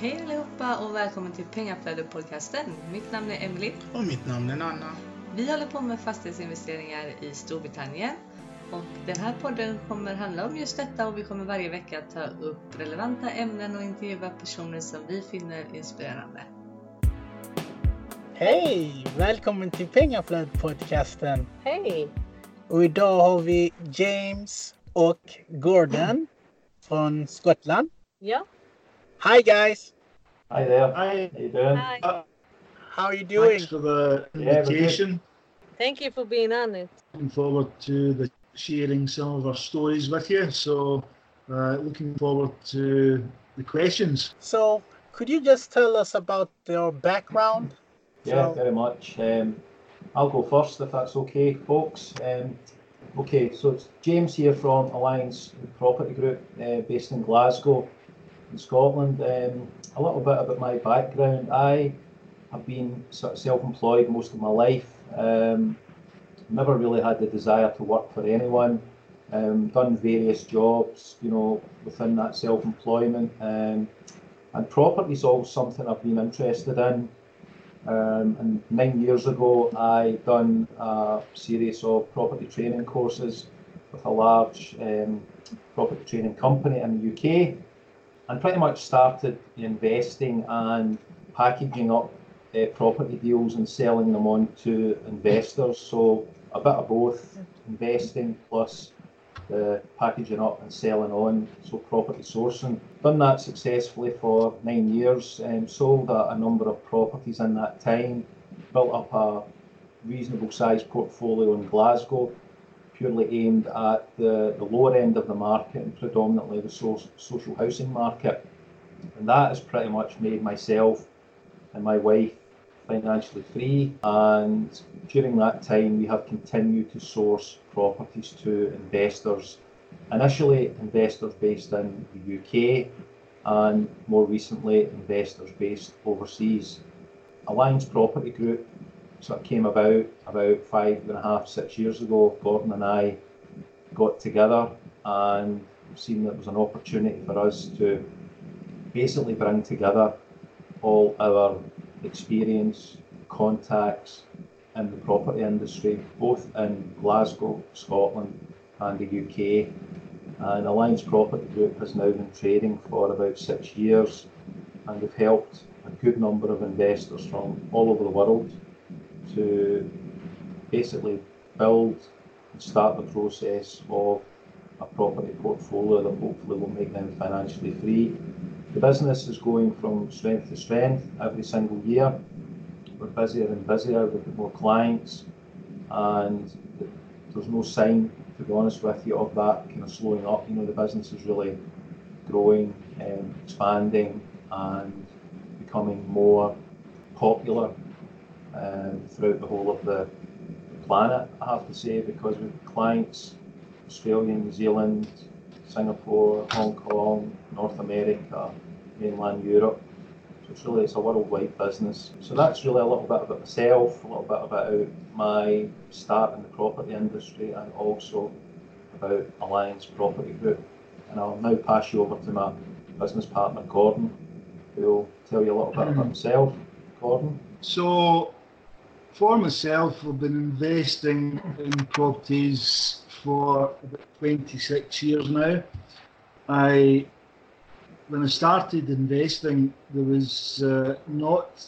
Hej allihopa och välkommen till Pengaflödet-podcasten. Mitt namn är Emily. Och mitt namn är Nanna. Vi håller på med fastighetsinvesteringar i Storbritannien. Och den här podden kommer handla om just detta och vi kommer varje vecka ta upp relevanta ämnen och intervjua personer som vi finner inspirerande. Hej! Välkommen till Pengaflödet-podcasten. Hej! Och idag har vi James och Gordon från Skottland. Ja. Hi guys! Hi there. Hi. How you doing? Hi. How are you doing? Thanks for the Yeah, invitation. Thank you for being on it. Looking forward to the sharing some of our stories with you. So, uh, looking forward to the questions. So, could you just tell us about your background? Yeah, So- very much. Um, I'll go first if that's okay, folks. Um, okay, so it's James here from Alliance Property Group, uh, based in Glasgow, in Scotland. Um, a little bit about my background. I have been sort of self-employed most of my life. Um, never really had the desire to work for anyone. Um, done various jobs, you know, within that self-employment. Um, and property is always something I've been interested in. Um, and nine years ago, I done a series of property training courses with a large um, property training company in the UK, and pretty much started investing and packaging up uh, property deals and selling them on to investors. So a bit of both, investing plus the packaging up and selling on, so property sourcing. Done that successfully for nine years, sold a, a number of properties in that time, built up a reasonable sized portfolio in Glasgow, purely aimed at the, the lower end of the market and predominantly the so- social housing market. And that has pretty much made myself and my wife financially free. And during that time, we have continued to source properties to investors. Initially, investors based in the UK, and more recently, investors based overseas. Alliance Property Group sort of came about about five and a half, six years ago. Gordon and I got together and seen that there was an opportunity for us to basically bring together all our experience, contacts in the property industry, both in Glasgow, Scotland, and the UK. And Alliance Property Group has now been trading for about six years, and we've helped a good number of investors from all over the world to basically build and start the process of a property portfolio that hopefully will make them financially free. The business is going from strength to strength every single year. We're busier and busier, we've got more clients, and there's no sign, to be honest with you, of that kind of slowing up. You know, the business is really growing, and expanding, and becoming more popular um, throughout the whole of the planet, I have to say, because we've clients Australia, New Zealand, Singapore, Hong Kong, North America, mainland Europe. So it's really it's a worldwide business. So that's really a little bit about myself, a little bit about my start in the property industry, and also about Alliance Property Group. And I'll now pass you over to my business partner Gordon, who will tell you a little bit about himself. Gordon. So, for myself, I've been investing in properties for about 26 years now. I, when I started investing, there was uh, not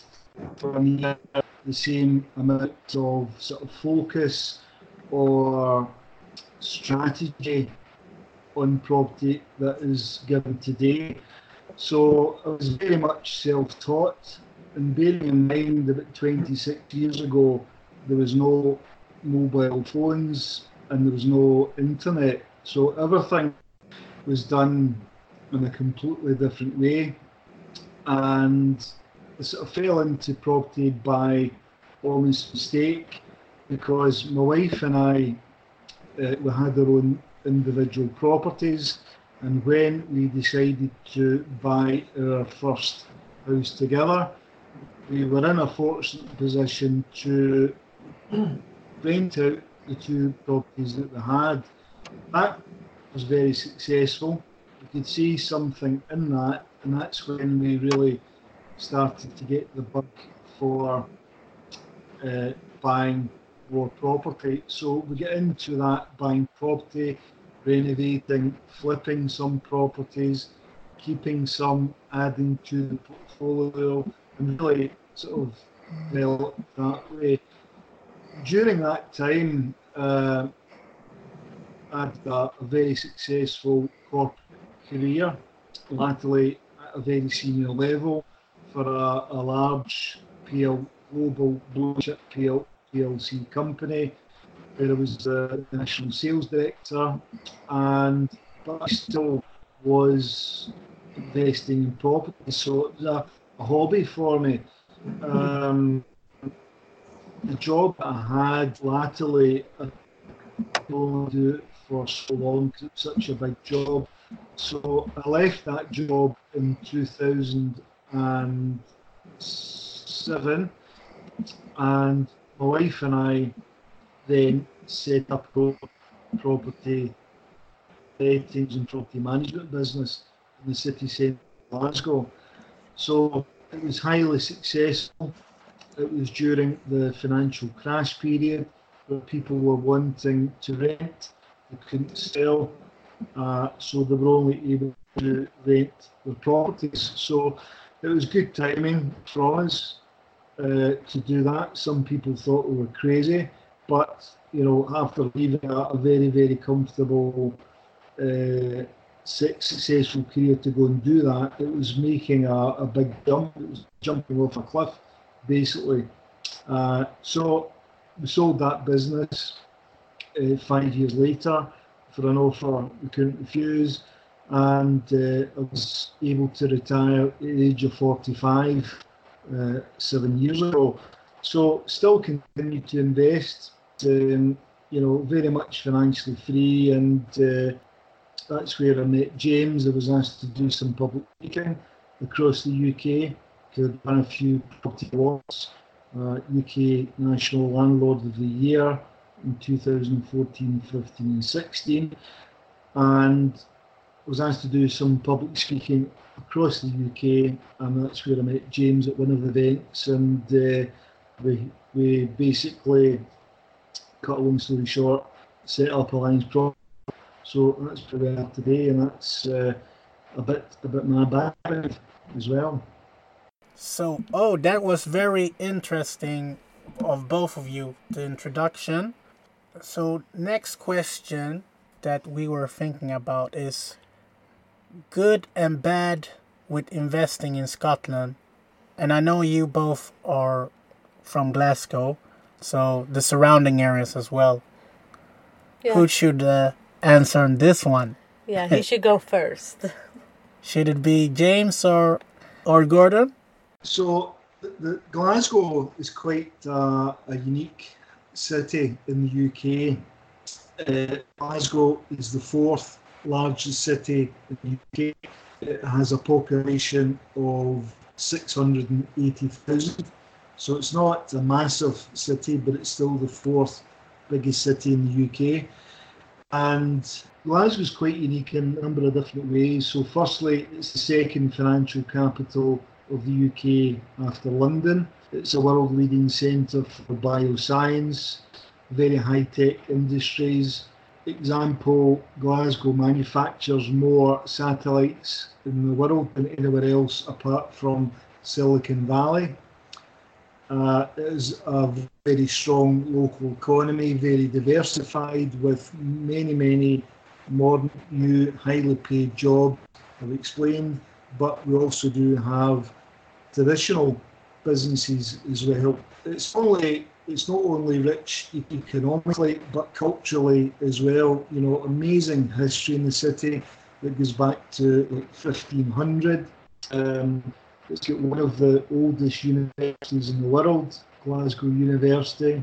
for me the same amount of sort of focus or strategy on property that is given today. So I was very much self-taught and bearing in mind that 26 years ago there was no mobile phones and there was no internet, so everything was done in a completely different way. And I sort of fell into property by almost mistake because my wife and I uh, we had our own individual properties, and when we decided to buy our first house together, we were in a fortunate position to rent out the two properties that we had. That was very successful. We could see something in that and that's when we really started to get the bug for uh, buying more property. So we get into that buying property, renovating, flipping some properties, keeping some, adding to the portfolio, really sort of developed that way. During that time, uh, I had a, a very successful corporate career, latterly at a very senior level for a, a large PL, global blue chip PL, PLC company where I was the national sales director and but I still was investing in property so it was a, hobby for me. Um, the job I had latterly I don't do for so long because it's such a big job. So I left that job in 2007, and my wife and I then set up a property lettings and property management business in the city centre of Glasgow. So it was highly successful. It was during the financial crash period where people were wanting to rent they couldn't sell, uh, so they were only able to rent the properties. So it was good timing for us uh, to do that. Some people thought we were crazy, but you know, after leaving a, a very, very comfortable, uh, successful career to go and do that, it was making a, a big jump. It was jumping off a cliff, basically. Uh, so we sold that business uh, five years later for an offer we couldn't refuse, and uh, I was able to retire at the age of 45 uh, seven years ago. So still continue to invest, um, you know, very much financially free, and uh, that's where I met James. I was asked to do some public speaking across the UK. Could won a few property awards, uh, UK National Landlord of the Year, in 2014, 15, and 16, and was asked to do some public speaking across the UK, and that's where I met James at one of the events, and uh, we we basically cut a long story short, set up Alliance Pro. So that's where we are today, and that's uh, a bit about my background as well. So, oh, that was very interesting of both of you, the introduction so next question that we were thinking about is good and bad with investing in Scotland. And I know you both are from Glasgow, so the surrounding areas as well. Yeah. Who should uh, answer on this one? Yeah, he should go first. should it be James or or Gordon? So the, the Glasgow is quite uh, a unique city in the UK. Uh, Glasgow is the fourth largest city in the UK. It has a population of 680,000. So it's not a massive city, but it's still the fourth biggest city in the UK. And Glasgow is quite unique in a number of different ways. So, firstly, it's the second financial capital of the UK after London. It's a world leading centre for bioscience, very high tech industries. Example Glasgow manufactures more satellites in the world than anywhere else apart from Silicon Valley. Uh, is a very strong local economy, very diversified, with many, many modern, new, highly paid jobs. I've explained, but we also do have traditional businesses as well. It's only it's not only rich economically but culturally as well. You know, amazing history in the city that goes back to like 1500. Um, it's got one of the oldest universities in the world, Glasgow University,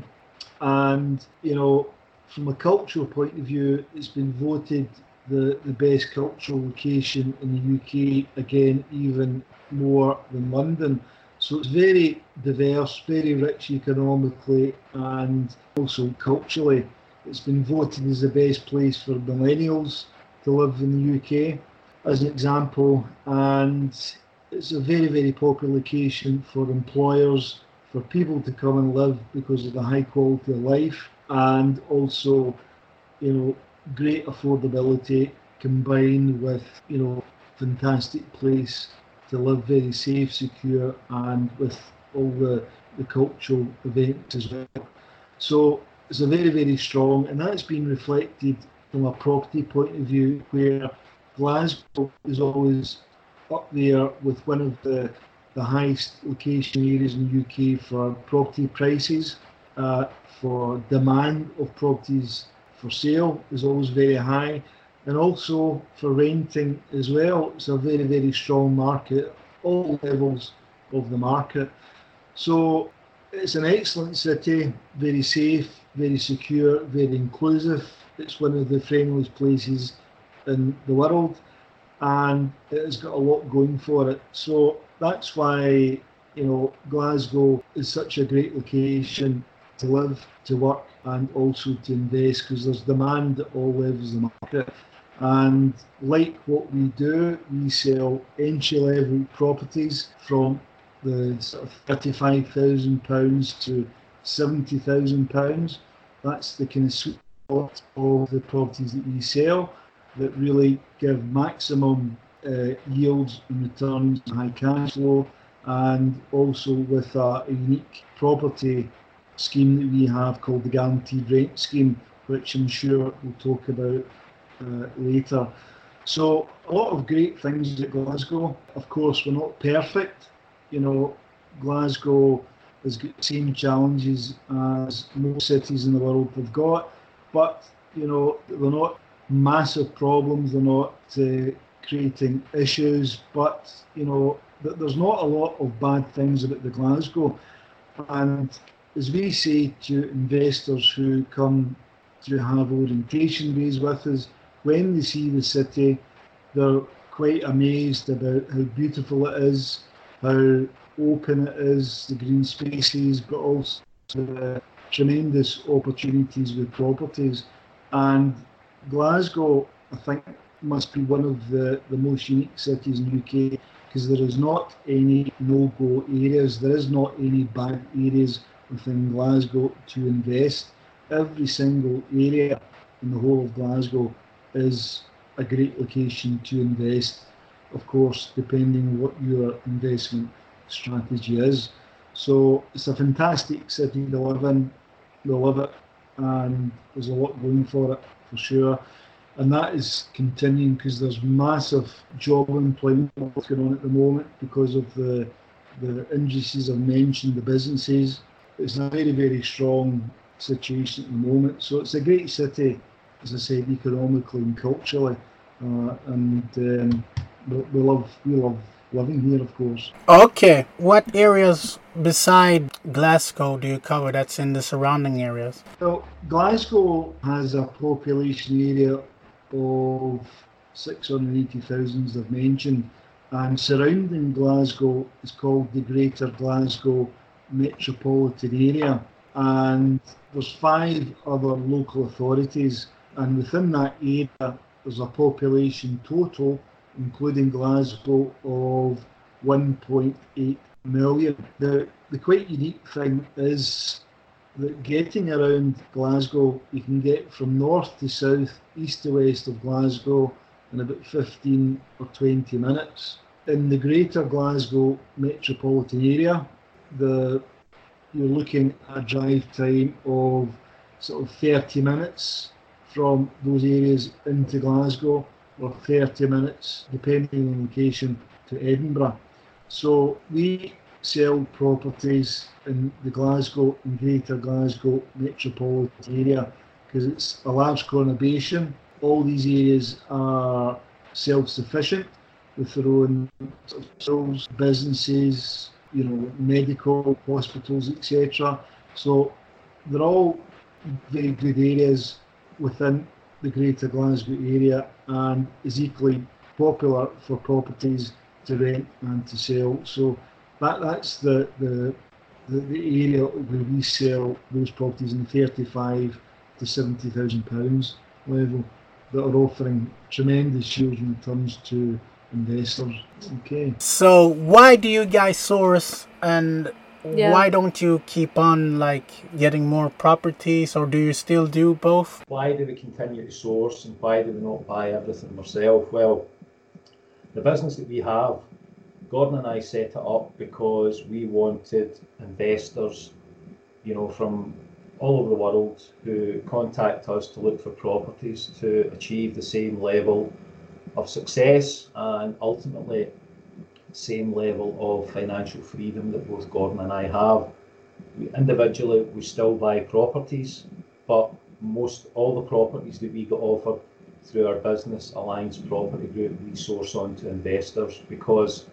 and you know, from a cultural point of view, it's been voted the, the best cultural location in the UK again, even more than London. So it's very diverse, very rich economically and also culturally. It's been voted as the best place for millennials to live in the UK. as an example, and it's a very, very popular location for employers, for people to come and live because of the high quality of life, and also, you know, great affordability combined with, you know, fantastic place to live, very safe, secure, and with all the, the cultural events as well. So it's a very, very strong, and that's been reflected from a property point of view, where Glasgow is always up there with one of the, the highest location areas in the UK for property prices, uh, for demand of properties for sale is always very high, and also for renting as well. It's a very, very strong market, all levels of the market. So it's an excellent city, very safe, very secure, very inclusive. It's one of the friendliest places in the world and it has got a lot going for it. So that's why, you know, Glasgow is such a great location to live, to work, and also to invest because there's demand at all levels of the market. And like what we do, we sell entry level properties from the sort of £35,000 to £70,000. That's the kind of sweet spot of the properties that we sell that really give maximum uh, yields and returns, high cash flow, and also with a, a, unique property scheme that we have called the Guaranteed Rent Scheme, which I'm sure we'll talk about uh, later. So a lot of great things at Glasgow. Of course, we're not perfect. You know, Glasgow has got the same challenges as most cities in the world have got, but you know, we're not massive problems. They're not uh, creating issues, but you know, there's not a lot of bad things about the Glasgow. And as we say to investors who come to have orientation days with us, when they see the city, they're quite amazed about how beautiful it is, how open it is, the green spaces, but also the tremendous opportunities with properties. And Glasgow, I think, must be one of the, the most unique cities in the UK because there is not any no-go areas. There is not any bad areas within Glasgow to invest. Every single area in the whole of Glasgow is a great location to invest. Of course, depending what your investment strategy is. So it's a fantastic city to live in. We love it, and there's a lot going for it for sure. And that is continuing because there's massive job employment going on at the moment because of the the industries I've mentioned, the businesses. It's a very, very strong situation at the moment. So it's a great city, as I said, economically and culturally. Uh, and um, we, we love we love living here, of course. Okay, what areas beside Glasgow do you cover that's in the surrounding areas? So Glasgow has a population area of 680,000, as I've mentioned, and surrounding Glasgow is called the Greater Glasgow Metropolitan Area. And there's five other local authorities, and within that area, there's a population total including Glasgow, of 1.8 million. The, the quite unique thing is that getting around Glasgow, you can get from north to south, east to west of Glasgow in about 15 or 20 minutes. In the greater Glasgow metropolitan area, the you're looking at a drive time of sort of 30 minutes from those areas into Glasgow or 30 minutes, depending on location, to Edinburgh. So we sell properties in the Glasgow and Greater Glasgow metropolitan area because it's a large conurbation. All these areas are self-sufficient with their own schools, businesses, you know, medical, hospitals, etc. So they're all very good areas within the Greater Glasgow area and is equally popular for properties to rent and to sell. So that that's the the the, the area where we sell those properties in the 35 to 70 thousand pounds level. that are offering tremendous yields and returns to investors. Okay. So why do you guys source and Yeah. why don't you keep on like getting more properties or do you still do both? Why do we continue to source and why do we not buy everything ourselves? Well, the business that we have, Gordon and I set it up because we wanted investors, you know, from all over the world who contact us to look for properties to achieve the same level of success and ultimately same level of financial freedom that both Gordon and I have. We, individually, we still buy properties, but most all the properties that we get offered through our business Alliance Property Group, we source on to investors because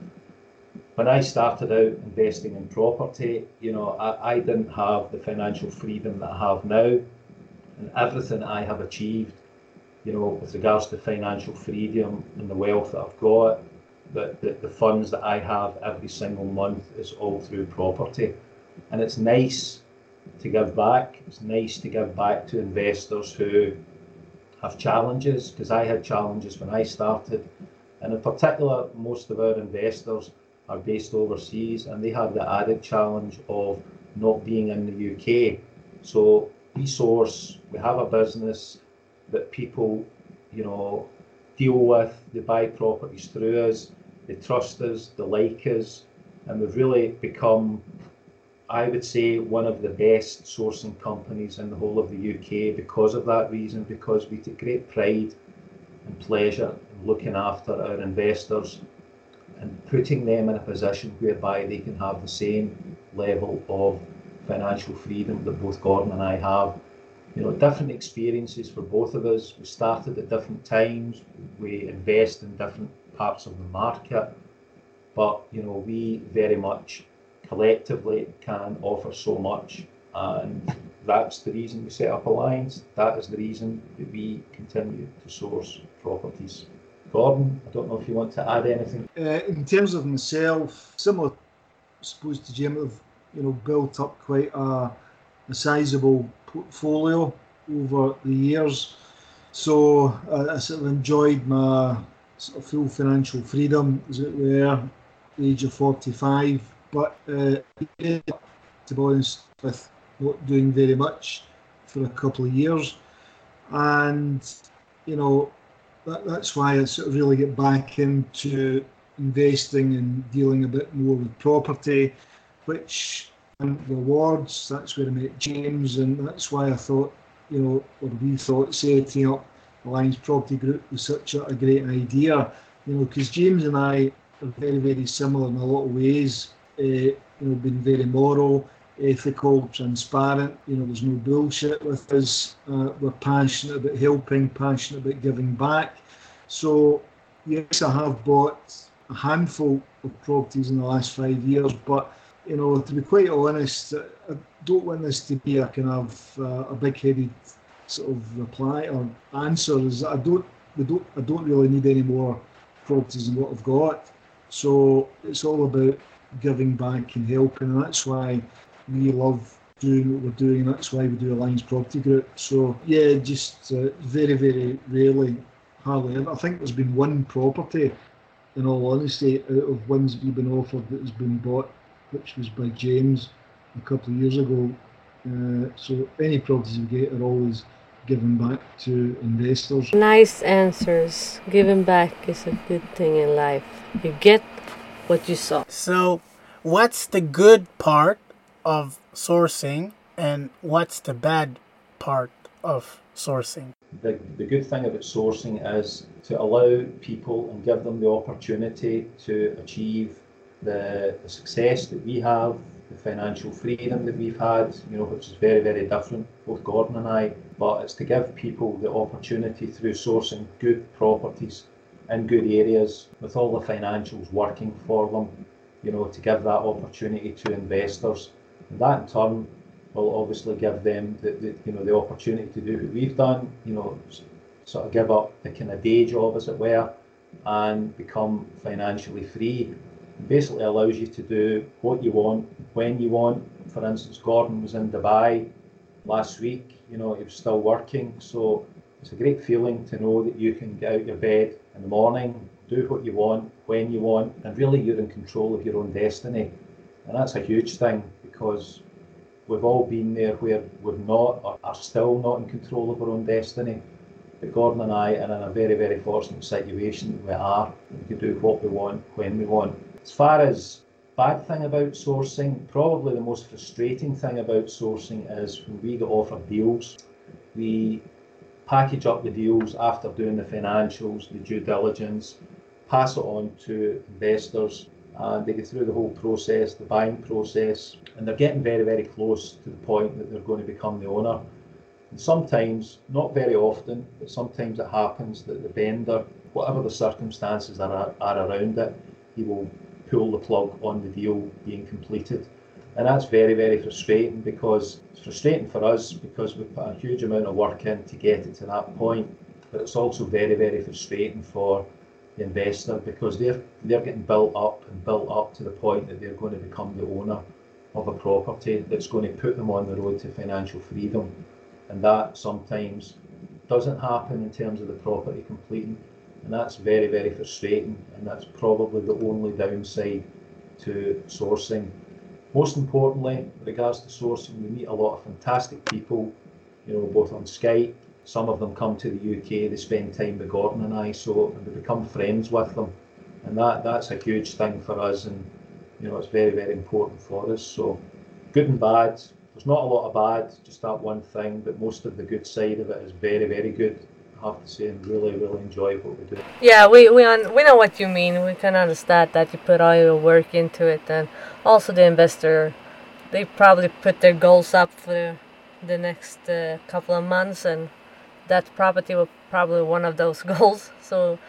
when I started out investing in property, you know, I, I didn't have the financial freedom that I have now, and everything I have achieved, you know, with regards to financial freedom and the wealth that I've got, the, the, the funds that I have every single month is all through property. And it's nice to give back. It's nice to give back to investors who have challenges, because I had challenges when I started. And in particular, most of our investors are based overseas and they have the added challenge of not being in the UK. So we source, we have a business that people, you know, deal with, they buy properties through us, they trust us, they like us, and we've really become, I would say, one of the best sourcing companies in the whole of the UK because of that reason, because we take great pride and pleasure in looking after our investors and putting them in a position whereby they can have the same level of financial freedom that both Gordon and I have. You know, different experiences for both of us. We started at different times. We invest in different parts of the market, but you know, we very much collectively can offer so much, and that's the reason we set up Alliance. That is the reason that we continue to source properties. Gordon, I don't know if you want to add anything. Uh, in terms of myself, similar, I suppose, to Jim, I've you know built up quite a, a sizable portfolio over the years. So uh, I sort of enjoyed my sort of full financial freedom, as it were, the age of 45. But uh, to be honest, with not doing very much for a couple of years, and you know that, that's why I sort of really get back into investing and dealing a bit more with property, which and rewards. That's where I met James, and that's why I thought, you know, or we thought setting up Alliance Property Group was such a, great idea. You know, because James and I are very, very similar in a lot of ways. Uh, you know, being very moral, ethical, transparent. You know, there's no bullshit with us. Uh, we're passionate about helping, passionate about giving back. So, yes, I have bought a handful of properties in the last five years, but you know, to be quite honest, I don't want this to be a kind of uh, a big-headed sort of reply or answer. Is I don't, we don't, I don't really need any more properties than what I've got. So it's all about giving back and helping, and that's why we love doing what we're doing. And that's why we do Alliance Property Group. So yeah, just uh, very, very rarely, hardly ever. I think there's been one property, in all honesty, out of ones that we've been offered that has been bought which was by James a couple of years ago. Uh, so any properties we get are always given back to investors. Nice answers. Giving back is a good thing in life. You get what you saw. So, what's the good part of sourcing and what's the bad part of sourcing? The, the good thing about sourcing is to allow people and give them the opportunity to achieve the, the success that we have, the financial freedom that we've had, you know, which is very, very different, both Gordon and I, but it's to give people the opportunity through sourcing good properties in good areas with all the financials working for them, you know, to give that opportunity to investors. And that in turn will obviously give them the, the you know the opportunity to do what we've done, you know, sort of give up the kind of day job as it were and become financially free basically allows you to do what you want when you want. For instance, Gordon was in Dubai last week. You know, he was still working, so It's a great feeling to know that you can get out your bed in the morning, do what you want, when you want, and really you're in control of your own destiny. And that's a huge thing because we've all been there where we're not or are still not in control of our own destiny. But Gordon and I are in a very, very fortunate situation. that We are. We can do what we want, when we want. As far as bad thing about sourcing, probably the most frustrating thing about sourcing is when we get offered deals, we package up the deals after doing the financials, the due diligence, pass it on to investors, and they go through the whole process, the buying process, and they're getting very, very close to the point that they're going to become the owner. And sometimes, not very often, but sometimes it happens that the vendor, whatever the circumstances are, are around it, he will pull the plug on the deal being completed. And that's very, very frustrating because it's frustrating for us because we put a huge amount of work in to get it to that point. But it's also very, very frustrating for the investor because they're they're getting built up and built up to the point that they're going to become the owner of a property that's going to put them on the road to financial freedom. And that sometimes doesn't happen in terms of the property completing. And that's very, very frustrating. And that's probably the only downside to sourcing. Most importantly, with regards to sourcing, we meet a lot of fantastic people, you know, both on Skype some of them come to the UK, they spend time with Gordon and I, so we become friends with them, and that that's a huge thing for us, and you know it's very very important for us. So good and bad. There's not a lot of bad, just that one thing, but most of the good side of it is very very good. To and really really enjoy what we do. Yeah, we we un- we know what you mean. We can understand that you put all your work into it, and also the investor, they probably put their goals up for the, the next uh, couple of months and that property was probably one of those goals. So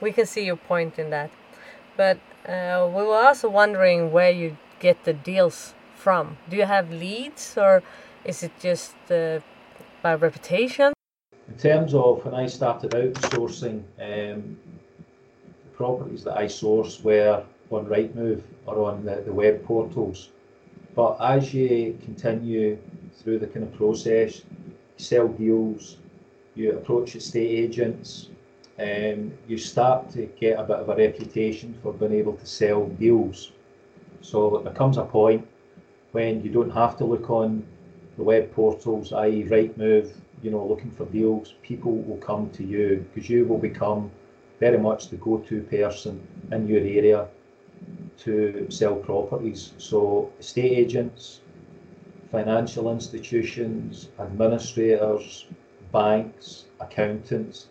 we can see your point in that. But uh, we were also wondering where you get the deals from. Do you have leads or is it just uh, by reputation? In terms of when I started out sourcing, um, the properties that I sourced were on Rightmove or on the, the web portals. But as you continue through the kind of process, you sell deals, you approach estate agents, um, you start to get a bit of a reputation for being able to sell deals. So there comes a point when you don't have to look on the web portals, i.e. Rightmove, you know, looking for deals, people will come to you because you will become very much the go-to person in your area to sell properties. So estate agents, financial institutions, administrators, banks, accountants,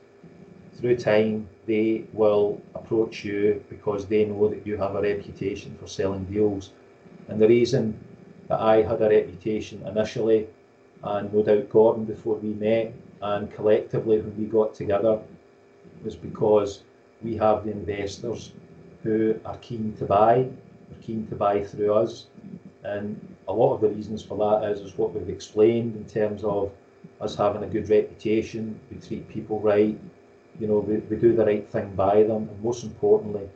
through time, they will approach you because they know that you have a reputation for selling deals. And the reason that I had a reputation initially, and no doubt Gordon before we met, and collectively when we got together, was because we have the investors who are keen to buy, are keen to buy through us. And a lot of the reasons for that is, is what we've explained in terms of us having a good reputation, we treat people right, you know, we, we do the right thing by them, and most importantly,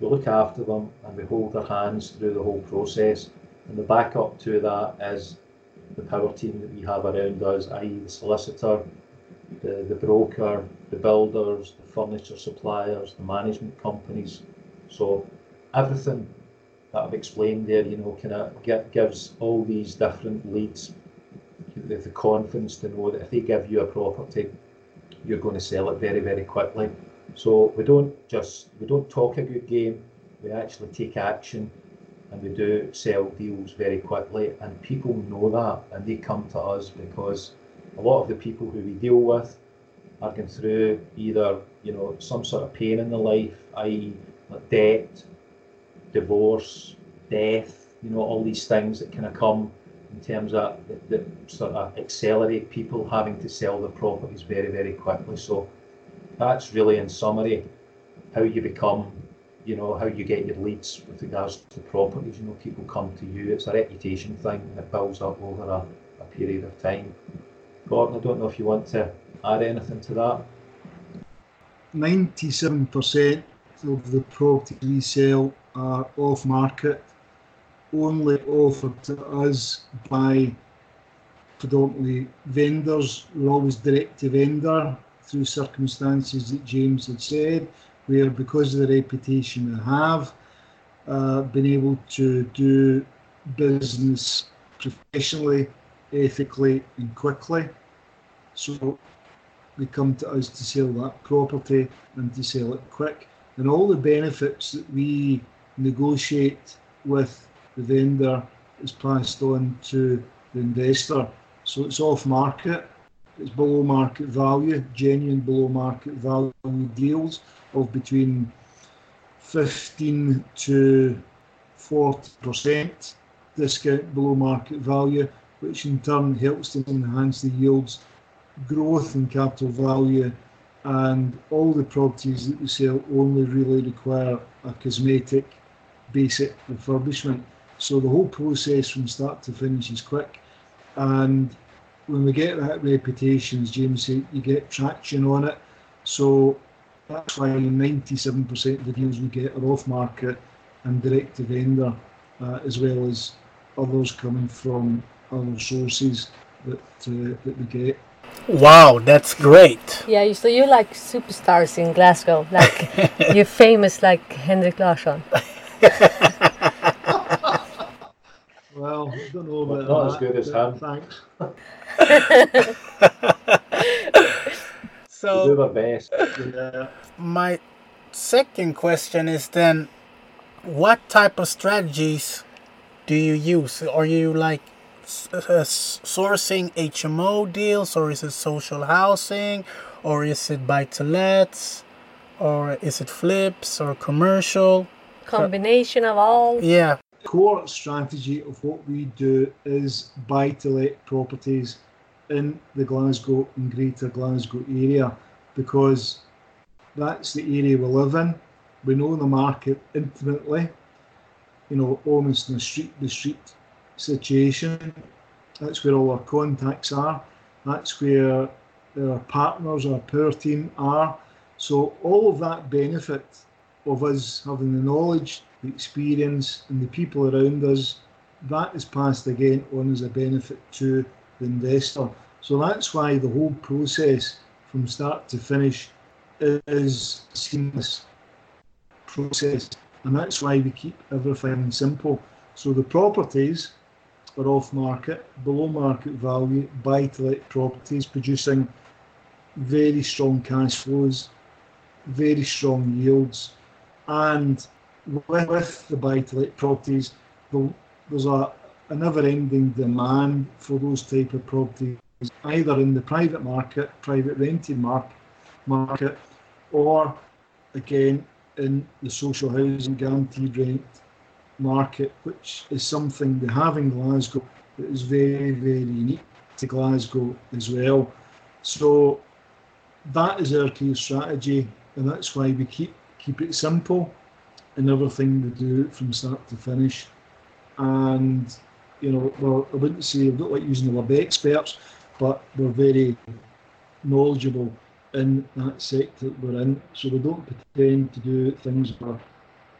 we look after them and we hold their hands through the whole process. And the backup to that is the power team that we have around us, i.e., the solicitor, the, the broker, the builders, the furniture suppliers, the management companies. So everything that I've explained there, you know, kind of gives all these different leads the, the confidence to know that if they give you a property, you're going to sell it very, very quickly. So we don't just we don't talk a good game. We actually take action, and we do sell deals very quickly. And people know that, and they come to us because a lot of the people who we deal with are going through either you know some sort of pain in their life, i.e., like debt, divorce, death. You know all these things that kind of come in terms of that, that sort of accelerate people having to sell their properties very, very quickly. So that's really, in summary, how you become, you know, how you get your leads with regards to properties. You know, people come to you. It's a reputation thing, that builds up over a, a period of time. Gordon, I don't know if you want to add anything to that. 97% of the properties we sell are off market only offered to us by predominantly vendors. We're always direct to vendor. through circumstances that James had said, where because of the reputation they have, uh, been able to do business professionally, ethically, and quickly. So they come to us to sell that property and to sell it quick. And all the benefits that we negotiate with the vendor is passed on to the investor. So it's off market, it's below market value, genuine below market value deals of between 15 to 40% discount below market value, which in turn helps to enhance the yields, growth in capital value, and all the properties that we sell only really require a cosmetic basic refurbishment. So the whole process from start to finish is quick. And when we get that reputation, as James said, you get traction on it. So that's why 97% of the deals we get are off market and direct to vendor, uh, as well as others coming from other sources that uh, that we get. Wow, that's great. Yeah, so you're like superstars in Glasgow. Like you're famous like Henrik Larsson. well, I don't know about not that, as good as him. Thanks. so do our best. Yeah. my second question is then what type of strategies do you use are you like uh, sourcing hmo deals or is it social housing or is it buy to lets or is it flips or commercial combination of all yeah core strategy of what we do is buy to let properties in the Glasgow and Greater Glasgow area because that's the area we live in. We know the market intimately, you know, almost in a street by street situation. That's where all our contacts are. That's where our partners, our power team are. So all of that benefit of us having the knowledge, the experience, and the people around us, that is passed again on as a benefit to the investor. So that's why the whole process from start to finish is seamless process. And that's why we keep everything simple. So the properties are off market, below market value, buy to let properties producing very strong cash flows, very strong yields. And with, the buy to let properties, there's a, a never ending demand for those type of properties, either in the private market, private rented market, market, or again in the social housing guaranteed rent market, which is something they have in Glasgow that is very, very unique to Glasgow as well. So that is our key strategy, and that's why we keep keep it simple in everything we do from start to finish. And you know, well, I wouldn't say I don't like using the word experts, but we're very knowledgeable in that sector that we're in. So we don't pretend to do things or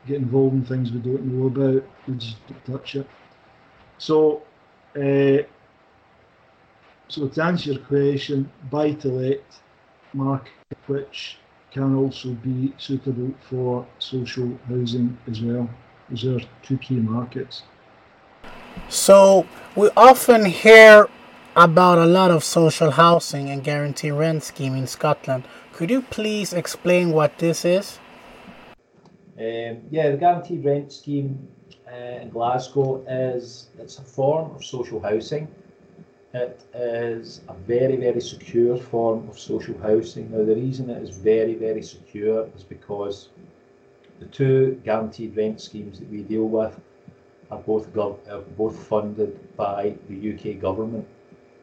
get involved in things we don't know about. We just touch it. So, uh, so to answer your question, buy to let market, which can also be suitable for social housing as well. Those are two key markets. So we often hear about a lot of social housing and guarantee rent scheme in Scotland. Could you please explain what this is? Um, yeah, the guaranteed rent scheme uh, in Glasgow is it's a form of social housing. It is a very very secure form of social housing. Now the reason it is very very secure is because the two guaranteed rent schemes that we deal with are both are both funded by the UK government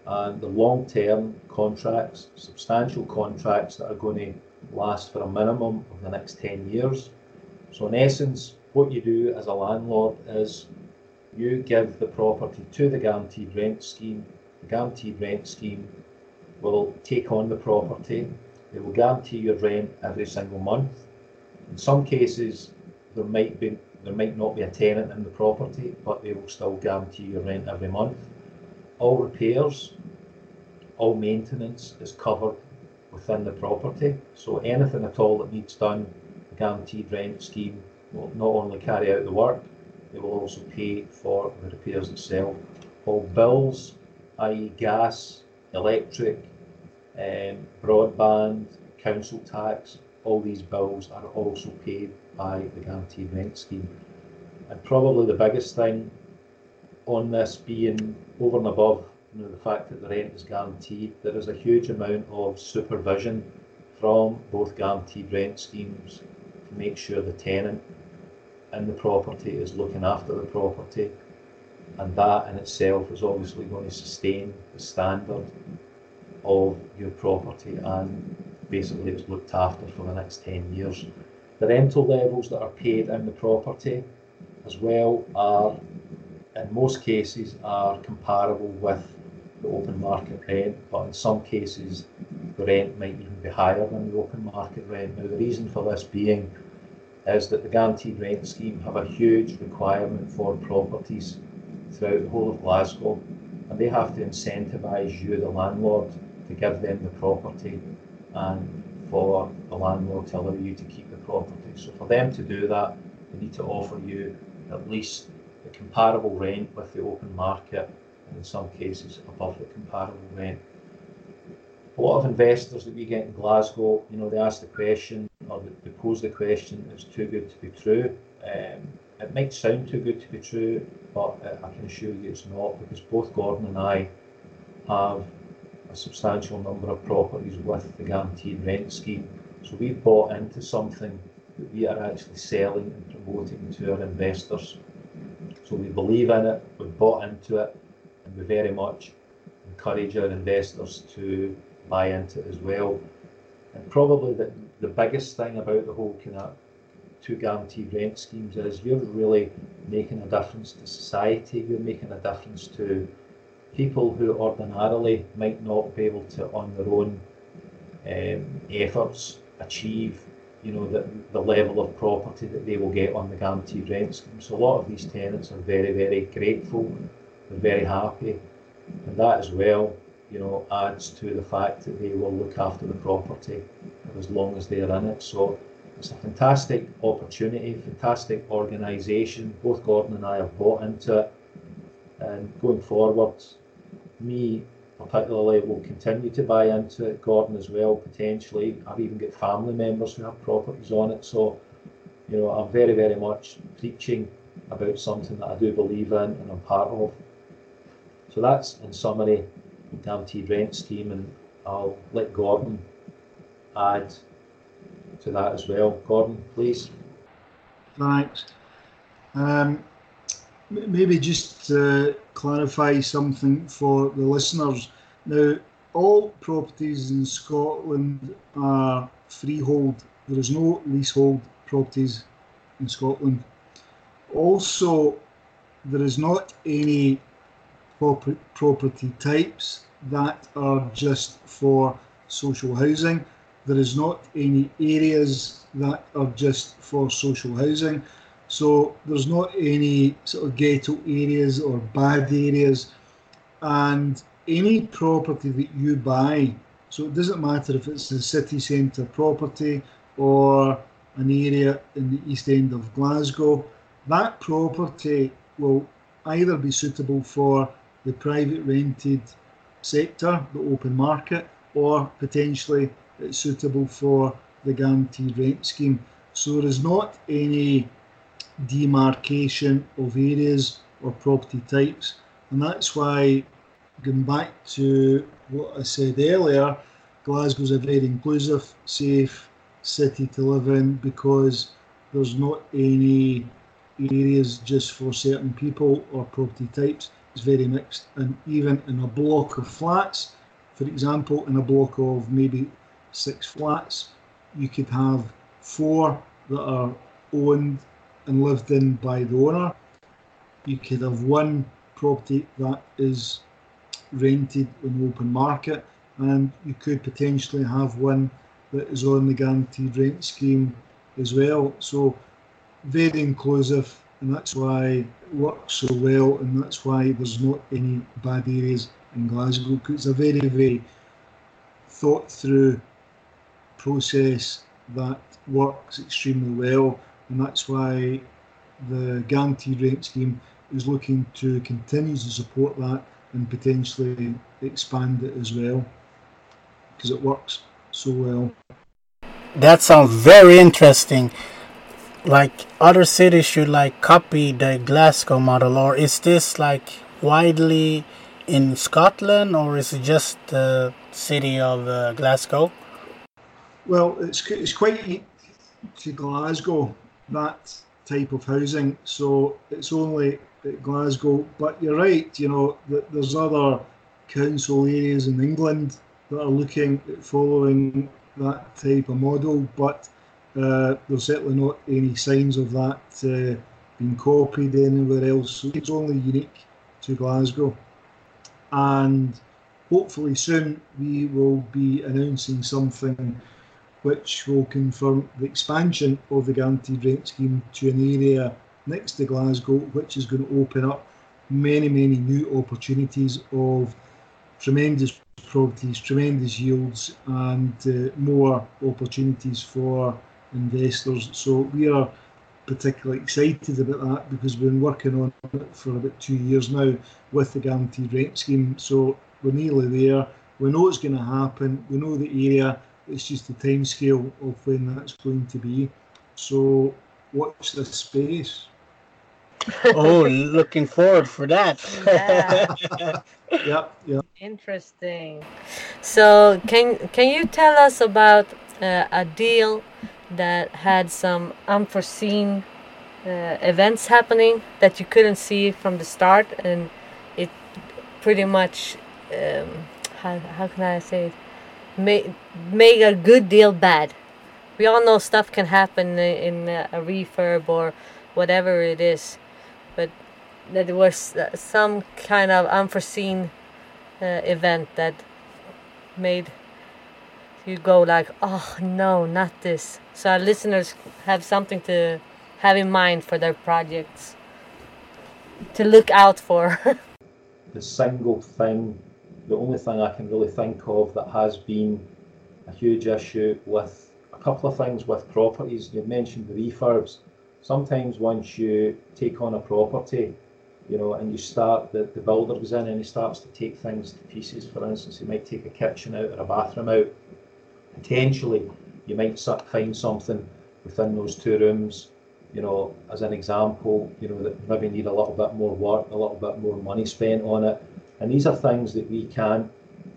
and the long-term contracts, substantial contracts that are going to last for a minimum of the next 10 years. So in essence, what you do as a landlord is you give the property to the guaranteed rent scheme. The guaranteed rent scheme will take on the property. They will guarantee your rent every single month. In some cases, there might be there might not be a tenant in the property, but they will still guarantee your rent every month all repairs, all maintenance is covered within the property. So anything at all that needs done, the guaranteed rent scheme will not only carry out the work, they will also pay for the repairs itself. All bills, i.e. gas, electric, um, broadband, council tax, all these bills are also paid by the guaranteed rent scheme. And probably the biggest thing on this being over and above you know, the fact that the rent is guaranteed, there is a huge amount of supervision from both guaranteed rent schemes to make sure the tenant in the property is looking after the property and that in itself is obviously going to sustain the standard of your property and basically it's looked after for the next 10 years. The rental levels that are paid in the property as well are in most cases are comparable with the open market rent, but in some cases the rent might even be higher than the open market rent. Now the reason for this being is that the guaranteed rent scheme have a huge requirement for properties throughout the whole of Glasgow and they have to incentivise you, the landlord, to give them the property and for the landlord to allow you to keep property. So for them to do that, they need to offer you at least the comparable rent with the open market and in some cases above the comparable rent. A lot of investors that we get in Glasgow, you know, they ask the question or they pose the question, it's too good to be true. Um, it might sound too good to be true, but I can assure you it's not because both Gordon and I have a substantial number of properties with the guaranteed rent scheme. So we've bought into something that we are actually selling and promoting to our investors. So we believe in it, we've bought into it, and we very much encourage our investors to buy into it as well. And probably the, the biggest thing about the whole kind of two guaranteed rent schemes is you're really making a difference to society, you're making a difference to people who ordinarily might not be able to, on their own um, efforts, achieve you know the, the level of property that they will get on the guaranteed rent scheme. So a lot of these tenants are very, very grateful, they're very happy, and that as well, you know, adds to the fact that they will look after the property as long as they are in it. So it's a fantastic opportunity, fantastic organisation. Both Gordon and I have bought into it, and going forward, me particularly will continue to buy into it. Gordon as well, potentially. I've even got family members who have properties on it. So, you know, I'm very, very much preaching about something that I do believe in and I'm part of. So that's in summary the guaranteed rent scheme and I'll let Gordon add to that as well. Gordon, please. Thanks. Um, maybe just to clarify something for the listeners. Now, all properties in Scotland are freehold. There is no leasehold properties in Scotland. Also, there is not any property types that are just for social housing. There is not any areas that are just for social housing. So there's not any sort of ghetto areas or bad areas, and any property that you buy. So it doesn't matter if it's a city centre property or an area in the east end of Glasgow. That property will either be suitable for the private rented sector, the open market, or potentially it's suitable for the guaranteed rent scheme. So there is not any demarcation of areas or property types. And that's why, going back to what I said earlier, Glasgow's a very inclusive, safe city to live in because there's not any areas just for certain people or property types. It's very mixed. And even in a block of flats, for example, in a block of maybe six flats, you could have four that are owned and lived in by the owner. You could have one property that is rented in the open market, and you could potentially have one that is on the guaranteed rent scheme as well. So, very inclusive, and that's why it works so well, and that's why there's not any bad areas in Glasgow. It's a very, very thought through process that works extremely well, and that's why the guaranteed rent scheme is looking to continue to support that and potentially expand it as well because it works so well. That sounds very interesting. Like other cities should like copy the Glasgow model, or is this like widely in Scotland, or is it just the city of uh, Glasgow? Well, it's it's quite to Glasgow that type of housing, so it's only at Glasgow. But you're right, you know, there's other council areas in England that are looking at following that type of model, but uh, there's certainly not any signs of that uh, being copied anywhere else. So it's only unique to Glasgow. And hopefully soon we will be announcing something which will confirm the expansion of the guaranteed rent scheme to an area next to Glasgow, which is going to open up many, many new opportunities of tremendous properties, tremendous yields, and uh, more opportunities for investors. So we are particularly excited about that because we've been working on it for about two years now with the guaranteed rent scheme. So we're nearly there. We know it's going to happen. We know the area. It's just the time scale of when that's going to be. So watch this space. oh, looking forward for that. Yeah. yep, yep. Interesting. So, can can you tell us about uh, a deal that had some unforeseen uh, events happening that you couldn't see from the start, and it pretty much um, how how can I say it made made a good deal bad. We all know stuff can happen in a refurb or whatever it is, but that there was uh, some kind of unforeseen uh, event that made you go like, oh no, not this. So our listeners have something to have in mind for their projects to look out for. the single thing, the only thing I can really think of that has been a huge issue with a couple of things with properties. You mentioned the refurbs. Sometimes once you take on a property, you know, and you start, the, the builder goes in and he starts to take things to pieces. For instance, he might take a kitchen out or a bathroom out. Potentially, you might find something within those two rooms, you know, as an example, you know, that maybe need a little bit more work, a little bit more money spent on it. And these are things that we can't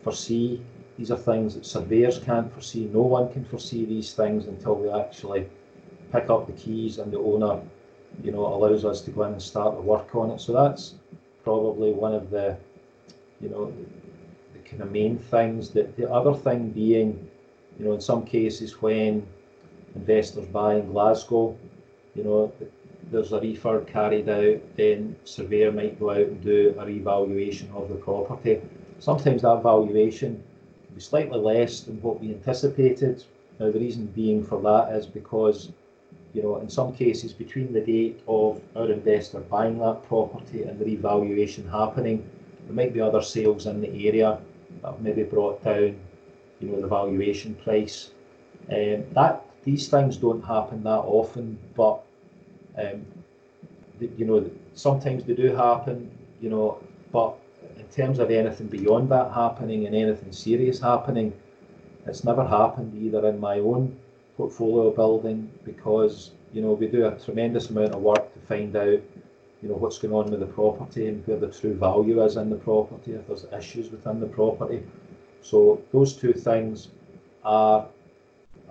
foresee. These are things that surveyors can't foresee. No one can foresee these things until we actually pick up the keys and the owner you know, allows us to go in and start the work on it. So that's probably one of the, you know, the, the kind of main things. That the other thing being, you know, in some cases when investors buy in Glasgow, you know, there's a refurb carried out, then surveyor might go out and do a revaluation of the property. Sometimes that valuation can be slightly less than what we anticipated. Now the reason being for that is because you know, in some cases between the date of our investor buying that property and the revaluation happening, there might be other sales in the area that have maybe brought down, you know, the valuation price. Um, that these things don't happen that often, but um, you know, sometimes they do happen, you know, but in terms of anything beyond that happening and anything serious happening, it's never happened either in my own portfolio building because you know we do a tremendous amount of work to find out you know what's going on with the property and where the true value is in the property if there's issues within the property. So those two things are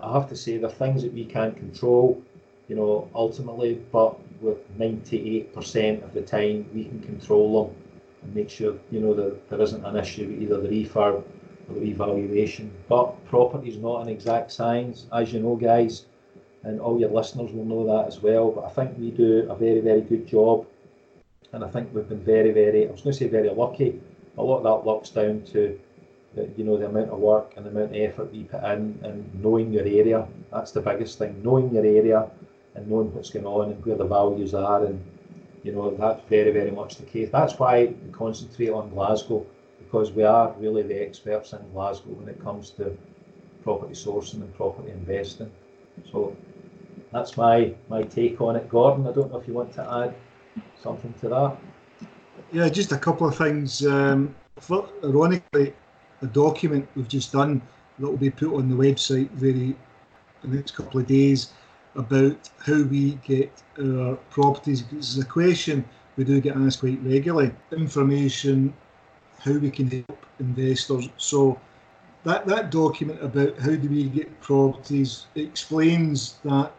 I have to say they're things that we can't control you know ultimately but with 98% of the time we can control them and make sure you know that there isn't an issue with either the refurb or the revaluation. But property is not an exact science, as you know, guys, and all your listeners will know that as well. But I think we do a very, very good job, and I think we've been very, very, I was going to say very lucky. A lot of that luck's down to you know the amount of work and the amount of effort we put in and knowing your area. That's the biggest thing, knowing your area and knowing what's going on and where the values are and you know that's very very much the case. That's why we concentrate on Glasgow because we are really the experts in Glasgow when it comes to property sourcing and property investing. So that's my my take on it. Gordon, I don't know if you want to add something to that. Yeah, just a couple of things. Um, for, ironically, a document we've just done that will be put on the website very the next couple of days about how we get our properties. It's a question we do get asked quite regularly. Information, how we can help investors. So that, that document about how do we get properties explains that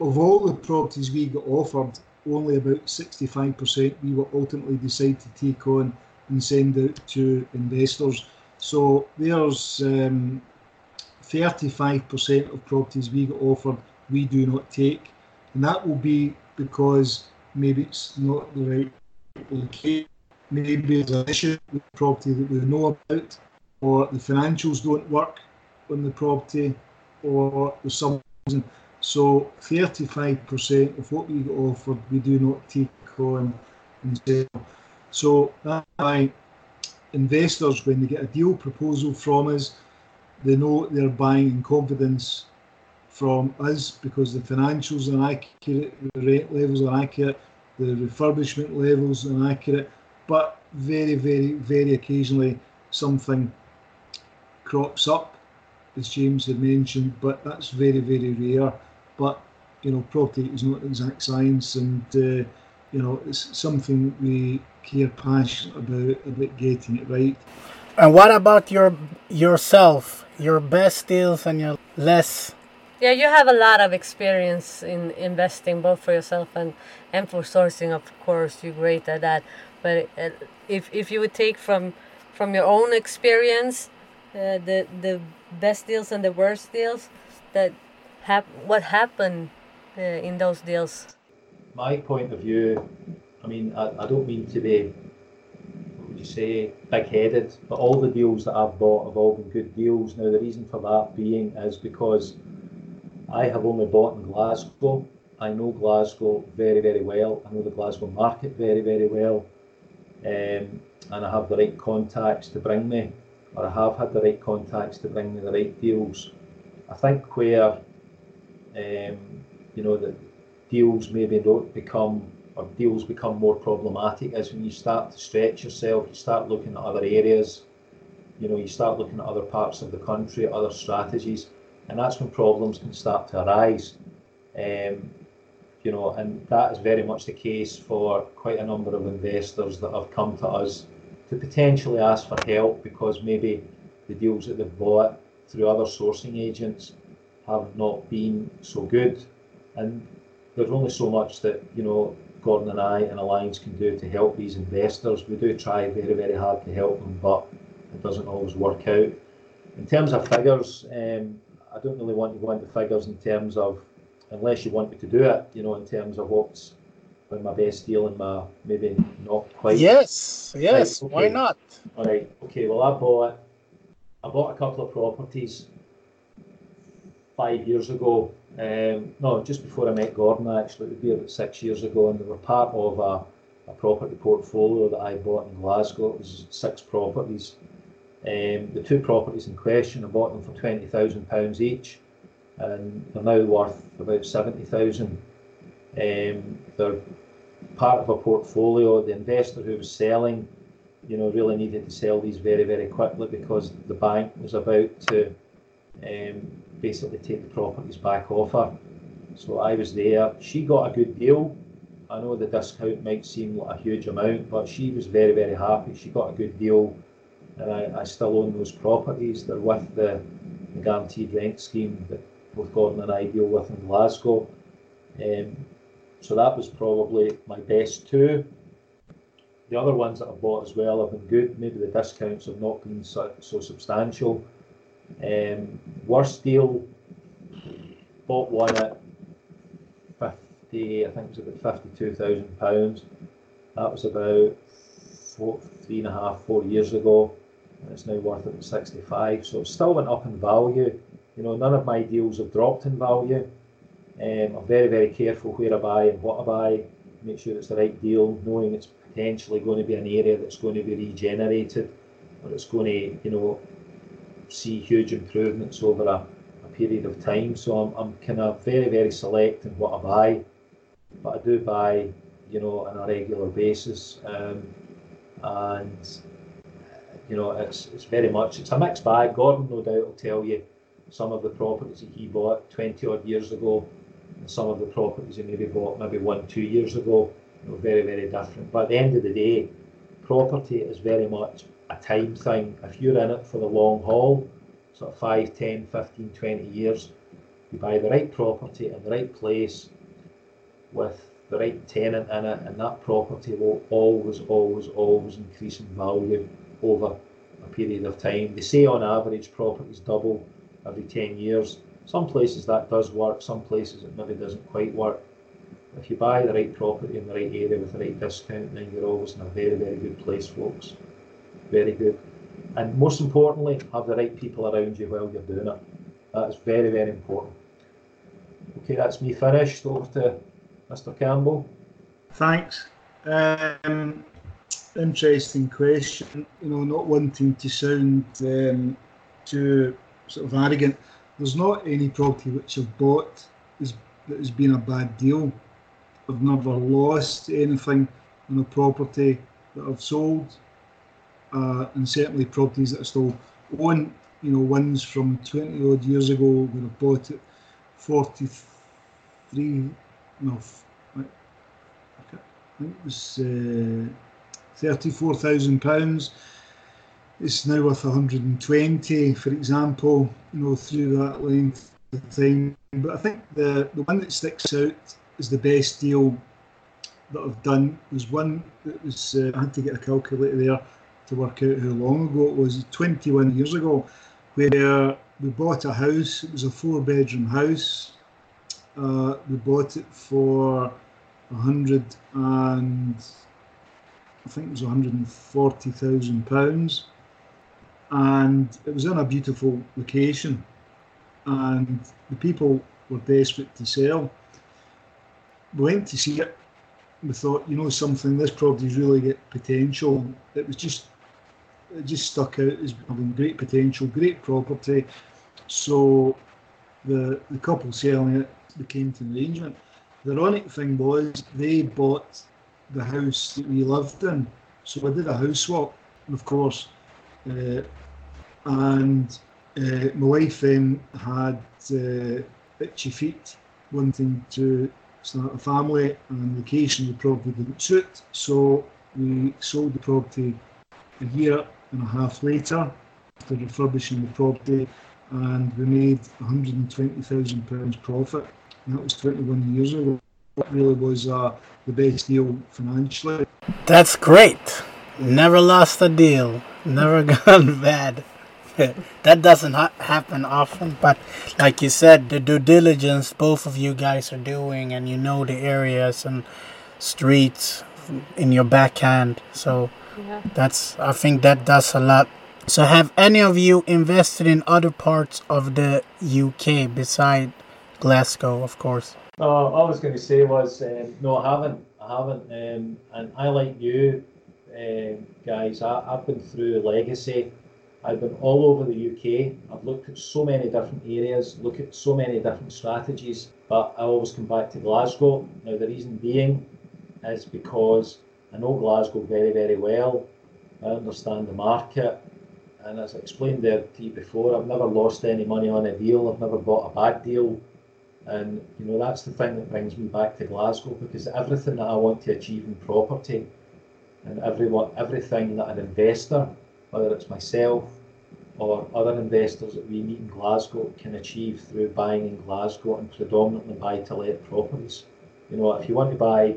of all the properties we got offered, only about 65% we will ultimately decide to take on and send out to investors. So there's um, 35% of properties we get offered we do not take, and that will be because maybe it's not the right location, maybe there's an issue with the property that we know about, or the financials don't work on the property, or there's some reason. So 35% of what we get offered we do not take on and sell. So that's why investors, when they get a deal proposal from us, they know they're buying in confidence from us because the financials are accurate, the rent levels are accurate, the refurbishment levels are accurate, but very, very, very occasionally something crops up, as James had mentioned, but that's very, very rare. But you know, property is not exact science, and uh, you know, it's something we care passionate about about getting it right. And what about your yourself, your best deals and your less? Yeah, you have a lot of experience in investing, both for yourself and and for sourcing. Of course, you're great at that. But uh, if if you would take from from your own experience, uh, the the best deals and the worst deals, that hap- what happened uh, in those deals? My point of view, I mean, I, I don't mean to be what would you say, big headed, but all the deals that I've bought have all been good deals. Now, the reason for that being is because I have only bought in Glasgow. I know Glasgow very, very well. I know the Glasgow market very, very well. Um, and I have the right contacts to bring me, or I have had the right contacts to bring me the right deals. I think where, um, you know, the deals maybe don't become or deals become more problematic is when you start to stretch yourself, you start looking at other areas, you know, you start looking at other parts of the country, other strategies, and that's when problems can start to arise. Um, you know, and that is very much the case for quite a number of investors that have come to us to potentially ask for help because maybe the deals that they've bought through other sourcing agents have not been so good. And there's only so much that, you know, Gordon and I and Alliance can do to help these investors. We do try very, very hard to help them, but it doesn't always work out. In terms of figures, um, I don't really want to go into figures in terms of, unless you want me to do it, you know, in terms of what's been my best deal and my maybe not quite. Yes, yes, Right, why not? All right. Okay. Well, I bought I bought a couple of properties five years ago. Um, no, just before I met Gordon, actually, it would be about six years ago, and they were part of a, a property portfolio that I bought in Glasgow. It was six properties. Um, the two properties in question, I bought them for twenty thousand pounds each, and they're now worth about seventy thousand. Um, they're part of a portfolio. The investor who was selling you know, really needed to sell these very, very quickly because the bank was about to um, basically take the properties back off her. So I was there. She got a good deal. I know the discount might seem like a huge amount, but she was very, very happy. She got a good deal, and I, I still own those properties. They're with the, the guaranteed rent scheme that both Gordon and I deal with in Glasgow. Um, so that was probably my best two. The other ones that I've bought as well have been good. Maybe the discounts have not been so, so substantial. Um, worst deal, bought one at 50, I think it was about £52,000. That was about four, three and a half, four years ago. And it's now worth about 65. So it still went up in value. You know, none of my deals have dropped in value. Um, I'm very, very careful where I buy and what I buy. Make sure it's the right deal, knowing it's potentially going to be an area that's going to be regenerated, or it's going to, you know, see huge improvements over a, a period of time. So I'm, I'm kind of very, very select in what I buy, but I do buy, you know, on a regular basis. Um, and you know, it's it's very much it's a mixed bag. Gordon, no doubt, will tell you some of the properties that he bought 20 odd years ago, and some of the properties he maybe bought maybe one, two years ago, you know, very, very different. But at the end of the day, property is very much a time thing. If you're in it for the long haul, sort of 5, 10, 15, 20 years, you buy the right property in the right place with the right tenant in it, and that property will always, always, always increase in value over a period of time. They say on average properties double every 10 years. Some places that does work, some places it maybe doesn't quite work. If you buy the right property in the right area with the right discount, then you're always in a very, very good place, folks. Very good. And most importantly, have the right people around you while you're doing it. That is very, very important. Okay, that's me finished. Over to Mr. Campbell. Thanks. Um, interesting question. You know, not wanting to sound um, too sort of arrogant. There's not any property which I've bought is, that has been a bad deal. I've never lost anything on a property that I've sold, uh, and certainly properties that I still own. You know, ones from 20 odd years ago when I bought it, 43, no, I think it was uh, 34,000 pounds. It's now worth 120, for example, you know, through that length of time. But I think the, the one that sticks out is the best deal that I've done was one that was, uh, I had to get a calculator there to work out how long ago it was, 21 years ago, where we bought a house. It was a four bedroom house. Uh, we bought it for a hundred and I think it was 140,000 pounds, and it was in a beautiful location, and the people were desperate to sell. We went to see it. We thought, you know, something. This property's really got potential. It was just, it just stuck out as having great potential, great property. So, the the couple selling it, they came to an arrangement. The ironic thing was they bought the house that we lived in. So I did a house swap, of course, uh, and uh, my wife then had uh, itchy feet, wanting to start a family, and the location the property didn't suit. So we sold the property a year and a half later after refurbishing the property, and we made £120,000 profit. And that was 21 years ago. That really was uh, the best deal financially. That's great. Never lost a deal. Never gone bad. that doesn't ha- happen often, but like you said, the due diligence both of you guys are doing, and you know the areas and streets in your backhand. So Yeah. that's I think that does a lot. So have any of you invested in other parts of the UK beside Glasgow, of course? All I was going to say was um, no, I haven't. I haven't. Um, and I like you um, guys. I, I've been through Legacy. I've been all over the UK. I've looked at so many different areas, looked at so many different strategies, but I always come back to Glasgow. Now the reason being is because I know Glasgow very, very well. I understand the market, and as I explained there to you before, I've never lost any money on a deal. I've never bought a bad deal. And you know that's the thing that brings me back to Glasgow because everything that I want to achieve in property, and everyone, everything that an investor, whether it's myself or other investors that we meet in Glasgow, can achieve through buying in Glasgow and predominantly buy to let properties. You know, if you want to buy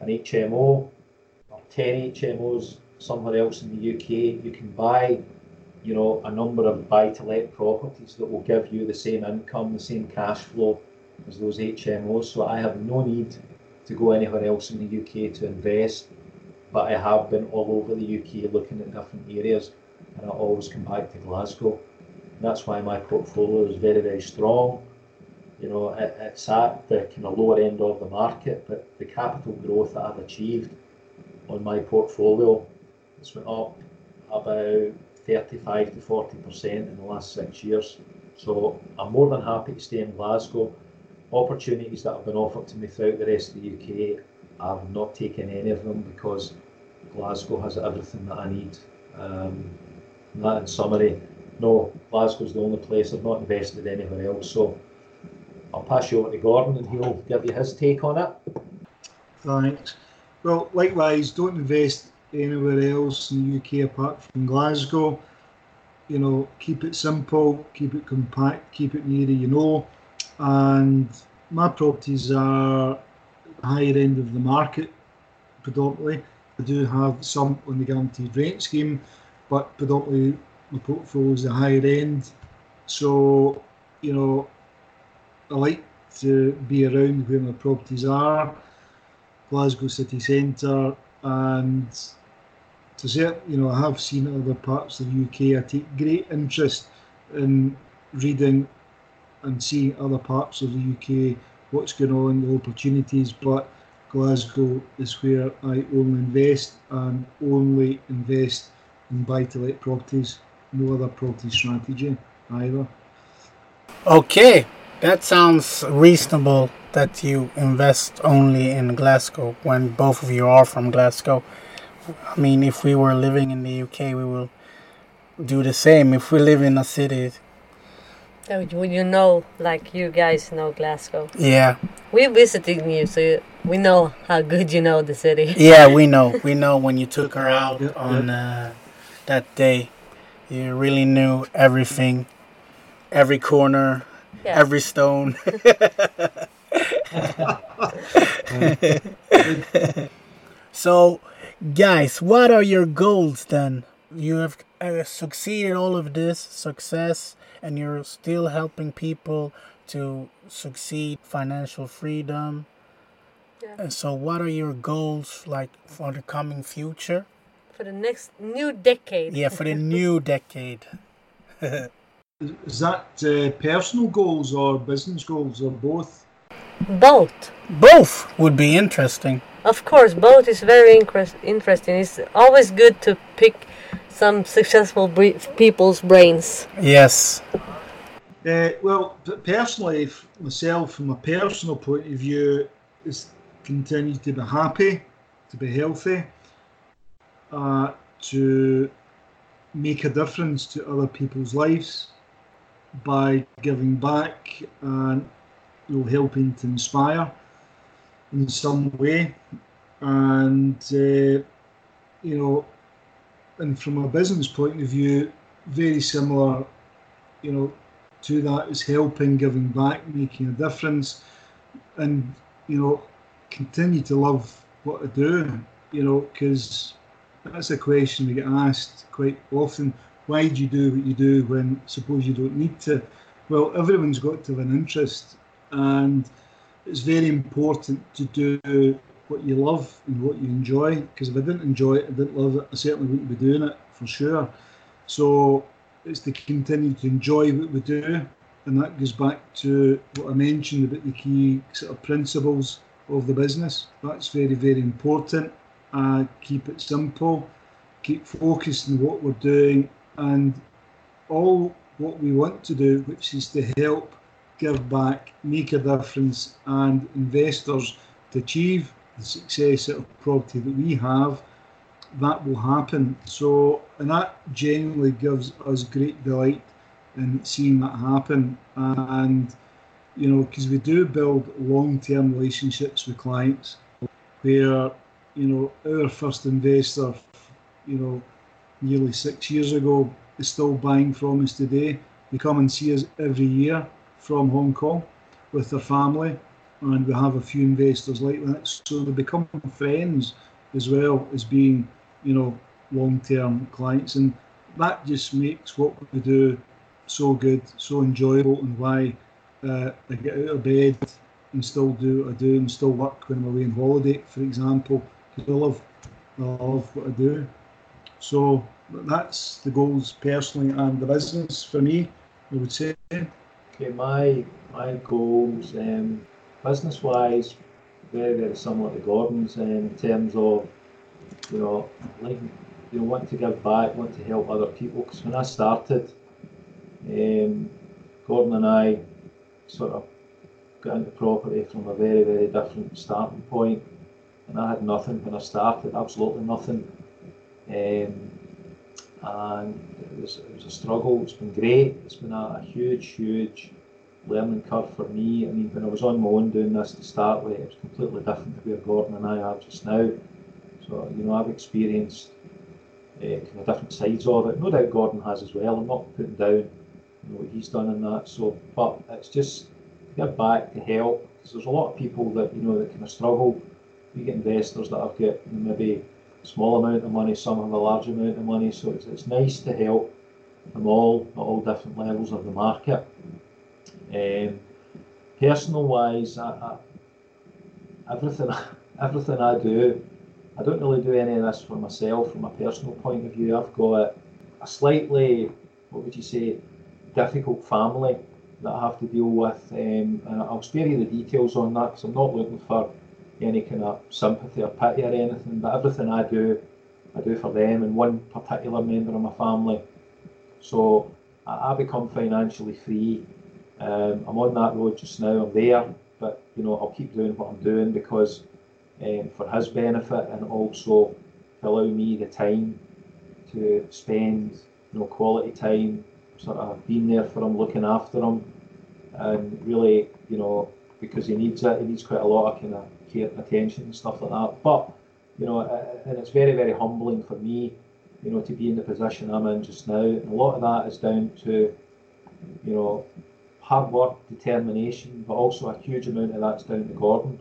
an HMO or ten HMOs somewhere else in the UK, you can buy you know, a number of buy-to-let properties that will give you the same income, the same cash flow as those HMOs. So I have no need to go anywhere else in the UK to invest, but I have been all over the UK looking at different areas, and I always come back to Glasgow. And that's why my portfolio is very, very strong. You know, it, it's at the kind of lower end of the market, but the capital growth that I've achieved on my portfolio, has went up about 35 to 40% in the last six years. So I'm more than happy to stay in Glasgow. Opportunities that have been offered to me throughout the rest of the UK, I've not taken any of them because Glasgow has everything that I need. Um, that in summary, no, Glasgow's the only place I've not invested anywhere else. So I'll pass you over to Gordon and he'll give you his take on it. Thanks. Well, likewise, don't invest anywhere else in the UK apart from Glasgow. You know, keep it simple, keep it compact, keep it near you know. And my properties are higher end of the market predominantly. I do have some on the guaranteed rent scheme, but predominantly my portfolio is the higher end. So, you know, I like to be around where my properties are, Glasgow city centre, and to say you know, I have seen other parts of the UK. I take great interest in reading and see other parts of the UK, what's going on, the opportunities, but Glasgow is where I only invest and only invest in buy to let properties, no other property strategy either. Okay, that sounds reasonable that you invest only in Glasgow when both of you are from Glasgow. I mean, if we were living in the UK, we will do the same. If we live in a city, Would you know, like you guys know Glasgow? yeah, We're visiting you, so we know how good you know the city. yeah, we know. We know when you took her out on uh, that day, you really knew everything, every corner, Yeah. every stone. so, guys, what are your goals then? You have uh, succeeded all of this success, and you're still helping people to succeed financial freedom. Yeah. And so, what are your goals like for the coming future? For the next new decade. Yeah, for the new decade. Is that uh, personal goals or business goals or both? Both. Both would be interesting. Of course, both is very incre- interesting. It's always good to pick some successful bre- people's brains. Yes. Uh, well, personally, myself, from a personal point of view, is continue to be happy, to be healthy, uh, to make a difference to other people's lives by giving back and you know, helping to inspire in some way. And, uh, you know, and from a business point of view, very similar, you know, to that is helping, giving back, making a difference, and you know, continue to love what I do. You know, because that's a question we get asked quite often. Why do you do what you do when suppose you don't need to? Well, everyone's got to have an interest, and it's very important to do what you love and what you enjoy. Because if I didn't enjoy it, I didn't love it, I certainly wouldn't be doing it for sure. So it's to continue to enjoy what we do, and that goes back to what I mentioned about the key sort of principles of the business. That's very, very important. Uh, keep it simple, keep focused on what we're doing, and all what we want to do, which is to help, give back, make a difference, and investors to achieve the success of property that we have that will happen. So, and that genuinely gives us great delight in seeing that happen. And, you know, because we do build long term relationships with clients where, you know, our first investor, you know, nearly six years ago is still buying from us today. They come and see us every year from Hong Kong with their family. And we have a few investors like that. So they become friends as well as being you know, long-term clients, and that just makes what we do so good, so enjoyable, and why uh, I get out of bed and still do what I do, and still work when I'm away on holiday, for example, because I love, I love what I do. So that's the goals personally and the business for me. I would say. Okay, my my goals, um, business wise, very very similar to Gordon's in terms of you know like you want to give back, want to help other people. Because when I started, um, Gordon and I sort of got into property from a very, very different starting point. And I had nothing when I started, absolutely nothing. Um, and it was, it was a struggle. It's been great. It's been a, a, huge, huge learning curve for me. I mean, when I was on my own doing this to start with, it was completely different to where Gordon and I are just now. So, you know, I've experienced uh, kind of different sides of it. No doubt Gordon has as well. I'm not putting down you know, what he's done in that. So, but it's just give back to help because there's a lot of people that you know that kind of struggle. We get investors that have got maybe a small amount of money, some have a large amount of money. So it's, it's nice to help them all at all different levels of the market. Um, personal wise, I, I, everything everything I do I don't really do any of this for myself from a personal point of view. I've got a slightly, what would you say, difficult family that I have to deal with, um, and I'll spare you the details on that because I'm not looking for any kind of sympathy or pity or anything. But everything I do, I do for them and one particular member of my family. So I, I become financially free. Um, I'm on that road just now. I'm there, but you know I'll keep doing what I'm doing because um, for his benefit and also to allow me the time to spend you know quality time sort of being there for him looking after him and really you know because he needs it he needs quite a lot of kind of care attention and stuff like that but you know and it's very very humbling for me you know to be in the position I'm in just now and a lot of that is down to you know hard work determination but also a huge amount of that's down to Gordon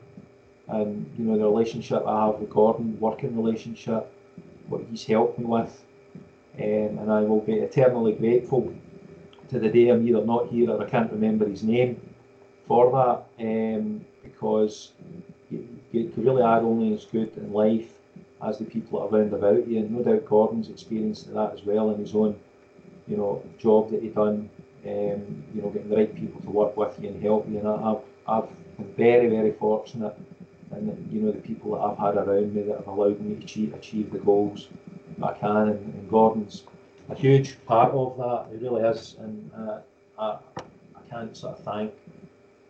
and you know the relationship I have with Gordon, working relationship, what he's helped me with, um, and I will be eternally grateful to the day I'm either not here or I can't remember his name for that, um, because you, you really are only as good in life as the people around about you, and no doubt Gordon's experienced that as well in his own, you know, job that he done. Um, you know, getting the right people to work with you and help you, and I, I've, I've been very, very fortunate and you know the people that I've had around me that have allowed me to achieve, achieve the goals I can. And, and Gordon's a huge part of that. He really is, and uh, I, I can't sort of thank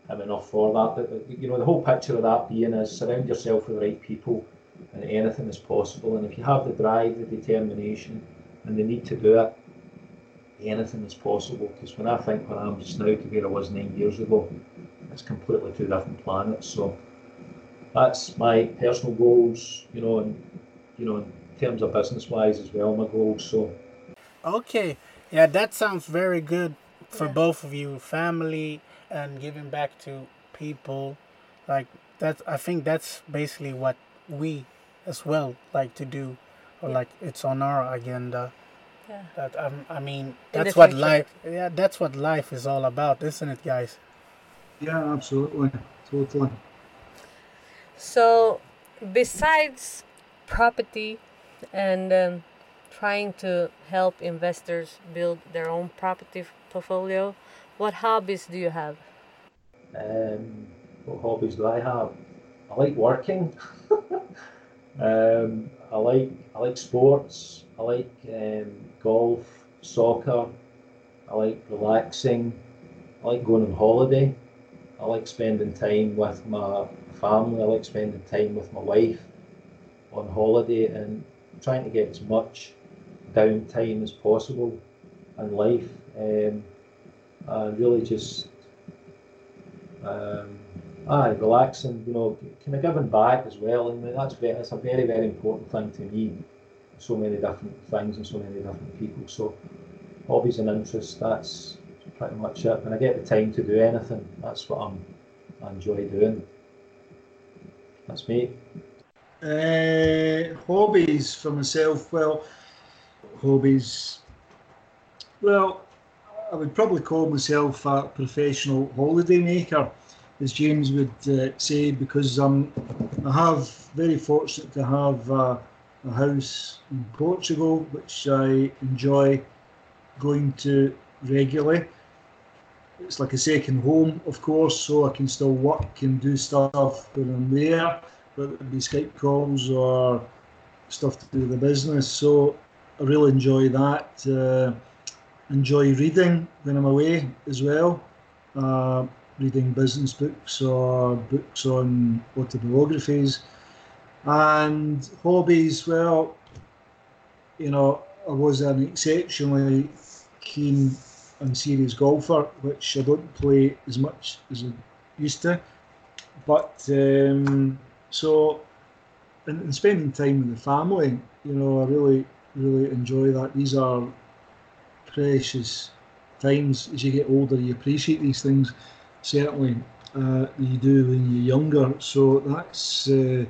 him enough for that. But, you know the whole picture of that being is surround yourself with the right people, and anything is possible. And if you have the drive, the determination, and the need to do it, anything is possible. Because when I think where I am just now to where I was nine years ago, it's completely two different planets. So that's my personal goals, you know, and you know, in terms of business wise as well, my goals. So Okay. Yeah, that sounds very good for yeah. both of you, family and giving back to people. Like that's I think that's basically what we as well like to do or yeah. like it's on our agenda. Yeah. That um, I mean that's what life yeah, that's what life is all about, isn't it guys? Yeah, absolutely. Totally. So, besides property and um, trying to help investors build their own property portfolio, what hobbies do you have? Um, what hobbies do I have? I like working. um, I like I like sports. I like um, golf, soccer. I like relaxing. I like going on holiday. I like spending time with my family. I like spending time with my wife on holiday and trying to get as much downtime as possible in life. Um, and really just um, aye, relaxing, you know, kind of giving back as well. And that's very, that's a very, very important thing to me. So many different things and so many different people. So hobbies and interests, that's pretty much it. When I get the time to do anything, that's what I'm, I enjoy doing. That's me. Uh, hobbies for myself. Well, hobbies. Well, I would probably call myself a professional holiday maker, as James would uh, say, because I'm I have very fortunate to have house in Portugal, which I enjoy going to regularly. It's like a second home, of course, so I can still work and do stuff when I'm there, whether it be Skype calls or stuff to do with the business. So I really enjoy that. Uh, enjoy reading when I'm away as well. Uh, reading business books or books on autobiographies. And hobbies, well, you know, I was an exceptionally keen and serious golfer, which I don't play as much as I used to. But um, so, and, and spending time with the family, you know, I really, really enjoy that. These are precious times. As you get older, you appreciate these things certainly uh, you do when you're younger. So that's uh,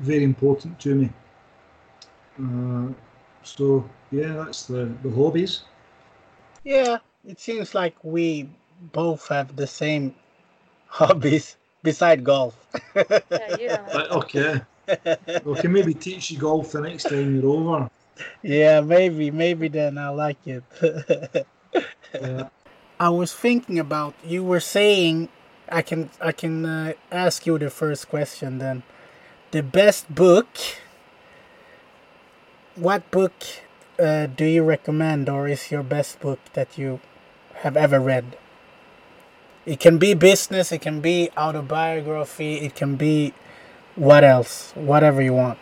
very important to me. Uh, so yeah, that's the, the hobbies. Yeah, it seems like we both have the same hobbies beside golf. Yeah, you know. Okay. we can maybe teach you golf the next time you're over. yeah, maybe, maybe then I like it. Yeah. I was thinking about you were saying I can I can uh, ask you the first question then. The best book. What book uh, do you recommend, or is your best book that you have ever read? It can be business, it can be autobiography, it can be what else, whatever you want.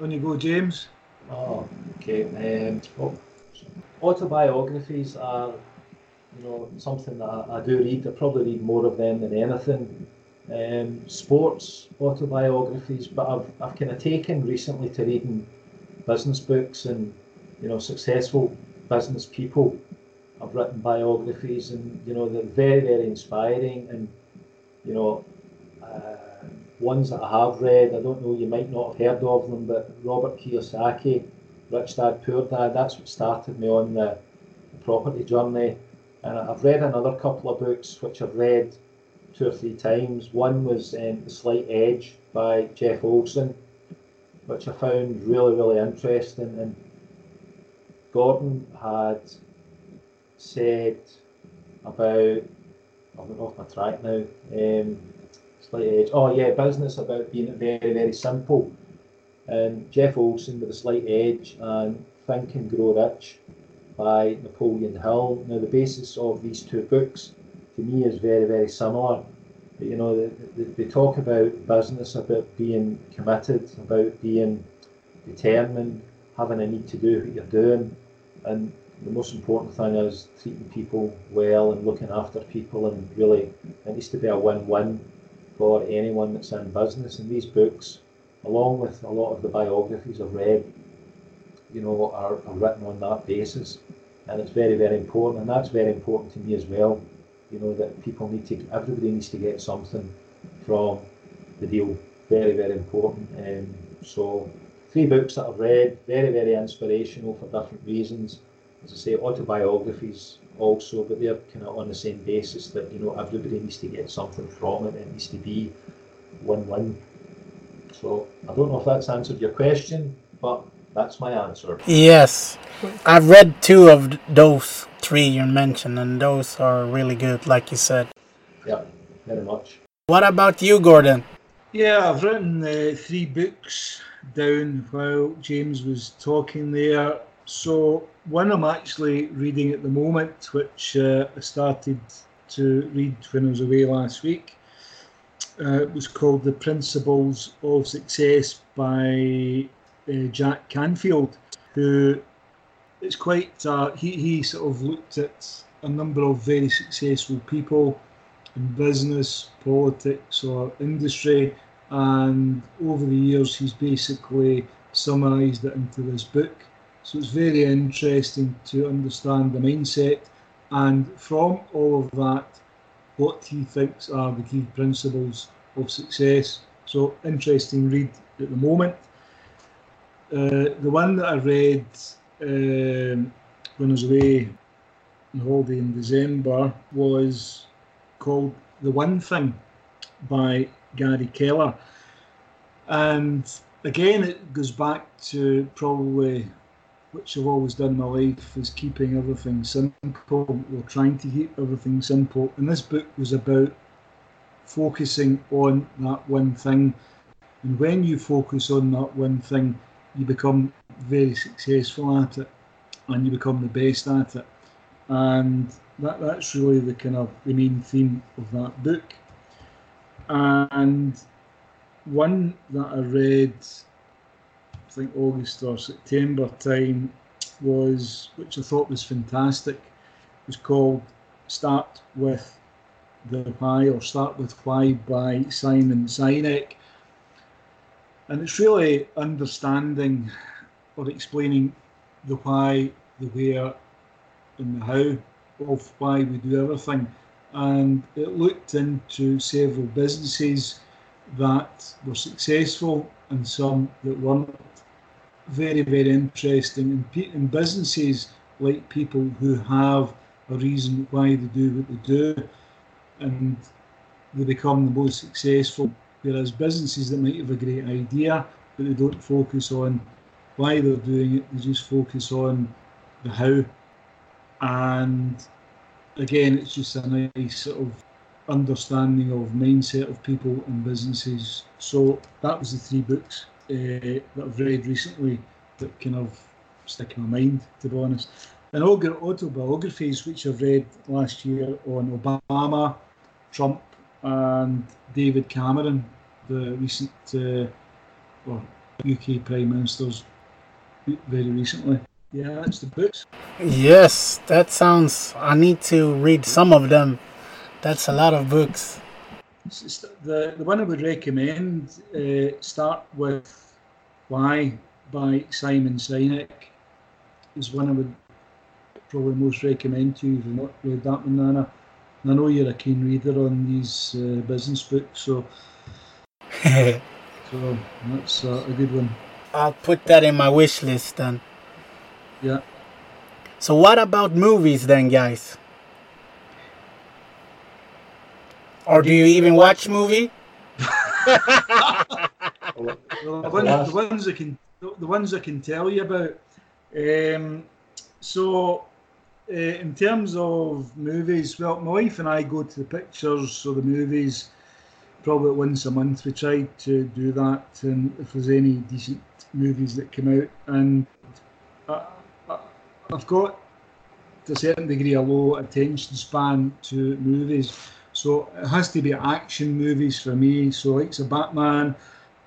On you go, James. Oh, okay. Um, well, autobiographies are, you know, something that I, I do read. I probably read more of them than anything. Um, sports autobiographies, but I've, I've kind of taken recently to reading business books and, you know, successful business people. I've written biographies and, you know, they're very, very inspiring and, you know, uh, ones that I have read, I don't know, you might not have heard of them, but Robert Kiyosaki, Rich Dad Poor Dad, that's what started me on the, the property journey. And I've read another couple of books which I've read two or three times. One was um, The Slight Edge by Jeff Olson, which I found really, really interesting. And Gordon had said about, I went off my track now, um, Slight Edge. Oh yeah, business about being very, very simple. And Jeff Olson with a slight edge and Think and Grow Rich by Napoleon Hill. Now the basis of these two books to me is very, very similar. You know, they, they, they talk about business, about being committed, about being determined, having a need to do what you're doing, and the most important thing is treating people well and looking after people, and really it needs to be a win-win for anyone that's in business. And these books, along with a lot of the biographies I've read, you know, are, are written on that basis. And it's very, very important. And that's very important to me as well. You know, that people need to, everybody needs to get something from the deal. Very, very important. Um, so, three books that I've read, very, very inspirational for different reasons. As I say, autobiographies also, but they're kind of on the same basis that, you know, everybody needs to get something from it. It needs to be win-win. So I don't know if that's answered your question, but that's my answer. Yes, I've read two of those three you mentioned, and those are really good, like you said. Yeah, very much. What about you, Gordon? Yeah, I've written uh, three books down while James was talking there. So one I'm actually reading at the moment, which uh, I started to read when I was away last week. Uh, it was called The Principles of Success by uh, Jack Canfield, who it's quite, uh, he, he sort of looked at a number of very successful people in business, politics, or industry, and over the years he's basically summarised it into this book. So it's very interesting to understand the mindset and from all of that, what he thinks are the key principles of success. So interesting read at the moment. Uh, the one that I read um, when I was away on holiday in December was called The One Thing by Gary Keller. And again, it goes back to probably which I've always done in my life is keeping everything simple or trying to keep everything simple. And this book was about focusing on that one thing. And when you focus on that one thing, you become very successful at it and you become the best at it. And that, that's really the kind of the main theme of that book. And one that I read, I think August or September time, was which I thought was fantastic, was called Start with the Why or Start with Why by Simon Sinek. And it's really understanding or explaining the why, the where, and the how of why we do everything. And it looked into several businesses that were successful and some that weren't. Very, very interesting. And, in businesses like people who have a reason why they do what they do and they become the most successful. Whereas businesses that might have a great idea, but they don't focus on why they're doing it, they just focus on the how. And again, it's just a nice sort of understanding of mindset of people and businesses. So that was the three books uh, that I've read recently that kind of stick in my mind, to be honest. And autobiographies, which I've read last year on Obama, Trump, and David Cameron, the recent uh, well, UK Prime Ministers, very recently. Yeah, that's the books. Yes, that sounds. I need to read some of them. That's a lot of books. The, the one I would recommend uh, start with Why by Simon Sinek is one I would probably most recommend to you if you've not read that one, Nana. And I know you're a keen reader on these uh, business books, so so that's uh, a good one. I'll put that in my wish list then. Yeah. So what about movies then, guys? Or do you even watch movie? well, the, ones, the ones I can the ones I can tell you about. Um, so, uh, in terms of movies, well, my wife and I go to the pictures or the movies probably once a month. We try to do that, and if there's any decent movies that come out, and I, I've got to a certain degree a low attention span to movies. So it has to be action movies for me. So like a Batman,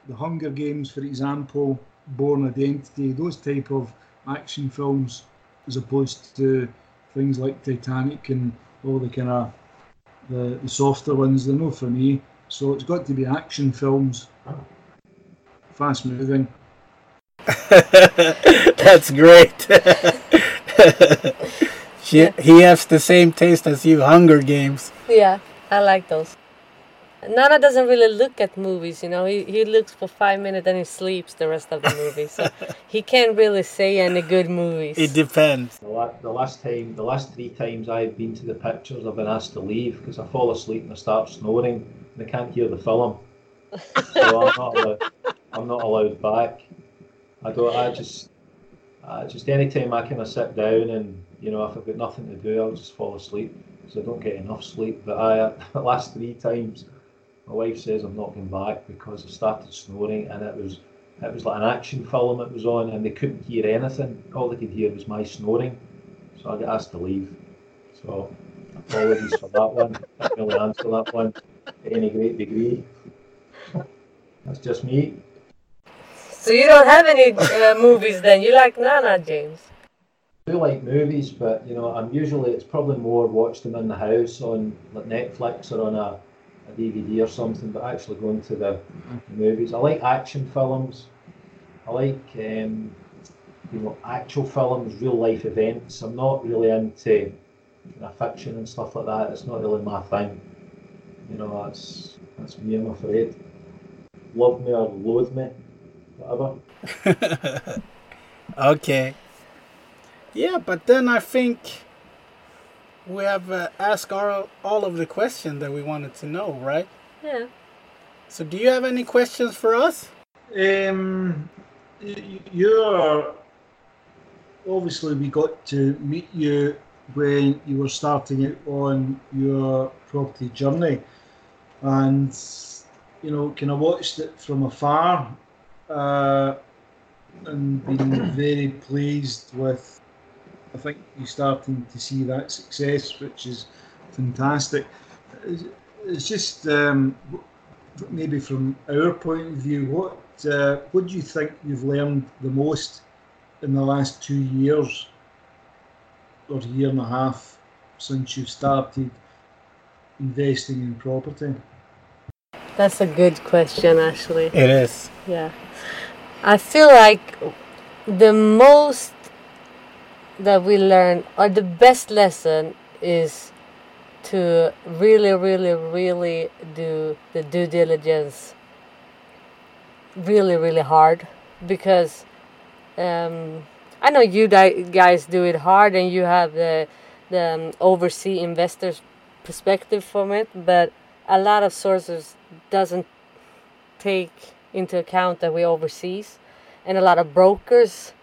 The Hunger Games, for example, Bourne Identity, those type of action films, as opposed to things like Titanic and all the kind of the, the softer ones. They're not for me. So it's got to be action films, fast moving. That's great. she, he has the same taste as you, Hunger Games. Yeah. I like those. Nana doesn't really look at movies, you know. He he looks for five minutes and he sleeps the rest of the movie. So he can't really say any good movies. It depends. The, la- the last time, the last three times I've been to the pictures, I've been asked to leave because I fall asleep and I start snoring and I can't hear the film. So I'm not allowed, I'm not allowed back. I don't. I just, uh, just anytime I kind of sit down and you know if I've got nothing to do, I'll just fall asleep because I don't get enough sleep. But I, the last three times, my wife says I'm not going back because I started snoring and it was it was like an action film it was on and they couldn't hear anything. All they could hear was my snoring. So I got asked to leave. So apologies for that one. I can't really answer that one to any great degree. That's just me. So you don't have any uh, movies then? You like Nana, James? do like movies, but you know, I'm usually it's probably more watch them in the house on like Netflix or on a, a DVD or something. But actually going to the, movies, I like action films. I like um, you know actual films, real life events. I'm not really into you know, fiction and stuff like that. It's not really my thing. You know, that's that's me. I'm afraid. Love me or loathe me, whatever. okay. Yeah, but then I think we have uh, asked all, all of the questions that we wanted to know, right? Yeah. So, do you have any questions for us? Um, you're obviously we got to meet you when you were starting out on your property journey, and you know, kind of watched it from afar. Uh, and been very pleased with. I think you're starting to see that success, which is fantastic. It's just um, maybe from our point of view, what uh, what do you think you've learned the most in the last two years or year and a half since you've started investing in property? That's a good question, actually. It is. Yeah. I feel like the most that we learn, or the best lesson, is to really, really, really do the due diligence really, really hard because um, I know you guys do it hard and you have the the um, overseas investors perspective from it, but a lot of sources doesn't take into account that we overseas, and a lot of brokers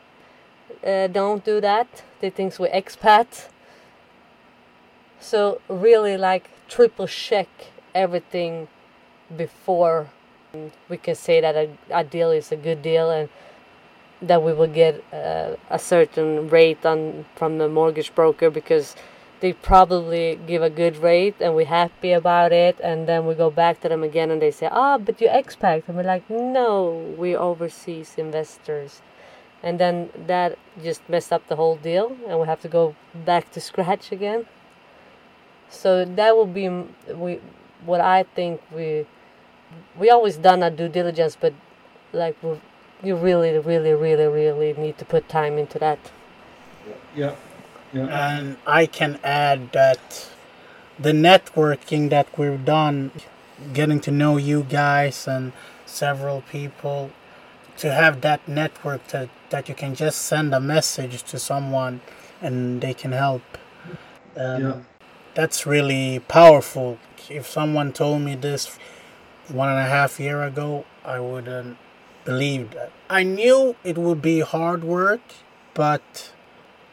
uh, don't do that. They think we're expat. So really, like triple check everything before we can say that a, a deal is a good deal and that we will get uh, a certain rate on from the mortgage broker because they probably give a good rate and we're happy about it and then we go back to them again and they say ah oh, but you expect and we're like no we overseas investors and then that just messed up the whole deal and we have to go back to scratch again. So that will be we what i think we we always done our due diligence but like we you really really really really need to put time into that. Yeah. Yeah. And I can add that the networking that we've done, getting to know you guys and several people, to have that network that, that you can just send a message to someone and they can help. Um, yeah. That's really powerful. If someone told me this one and a half year ago, I wouldn't believe that. I knew it would be hard work, but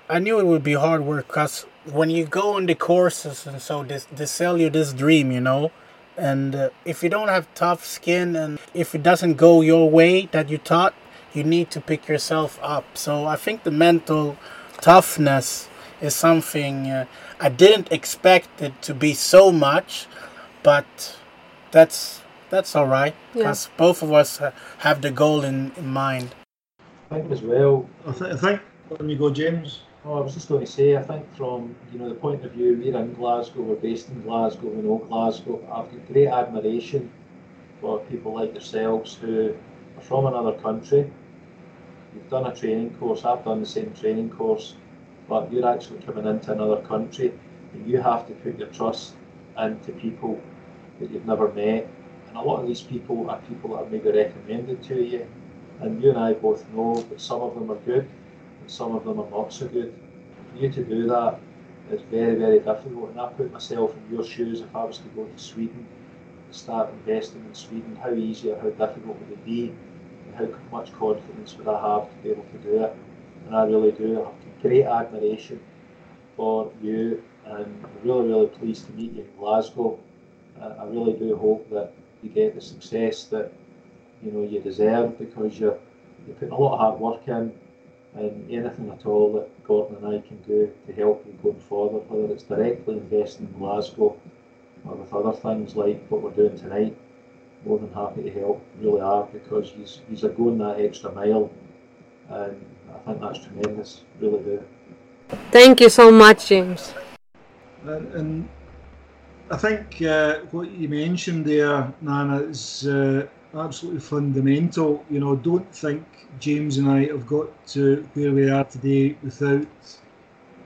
I knew it would be hard work because when you go on the courses and so they, they sell you this dream, you know, and uh, if you don't have tough skin and if it doesn't go your way that you thought, you need to pick yourself up. So I think the mental toughness is something uh, I didn't expect it to be so much, but that's that's all right because yeah. both of us have the goal in, in mind. I think as well. I, th- I think when you go, James. Oh, I was just going to say, I think from you know the point of view, we're in Glasgow, we're based in Glasgow, we know Glasgow. I've got great admiration for people like yourselves who are from another country. You've done a training course, I've done the same training course, but you're actually coming into another country and you have to put your trust into people that you've never met. And a lot of these people are people that are maybe recommended to you. And you and I both know that some of them are good some of them are not so good. For you to do that is very, very difficult. And I put myself in your shoes if I was to go to Sweden, start investing in Sweden, how easy or how difficult would it be? And how much confidence would I have to be able to do it? And I really do. Have great admiration for you and I'm really, really pleased to meet you in Glasgow. Uh, I really do hope that you get the success that you know you deserve because you're you're putting a lot of hard work in and anything at all that Gordon and I can do to help you going forward, whether it's directly investing in Glasgow or with other things like what we're doing tonight, more than happy to help, really are, because he's, he's going that extra mile and I think that's tremendous, really do. Thank you so much, James. And, and I think uh, what you mentioned there, Nana, is uh, absolutely fundamental. You know, don't think James and I have got to where we are today without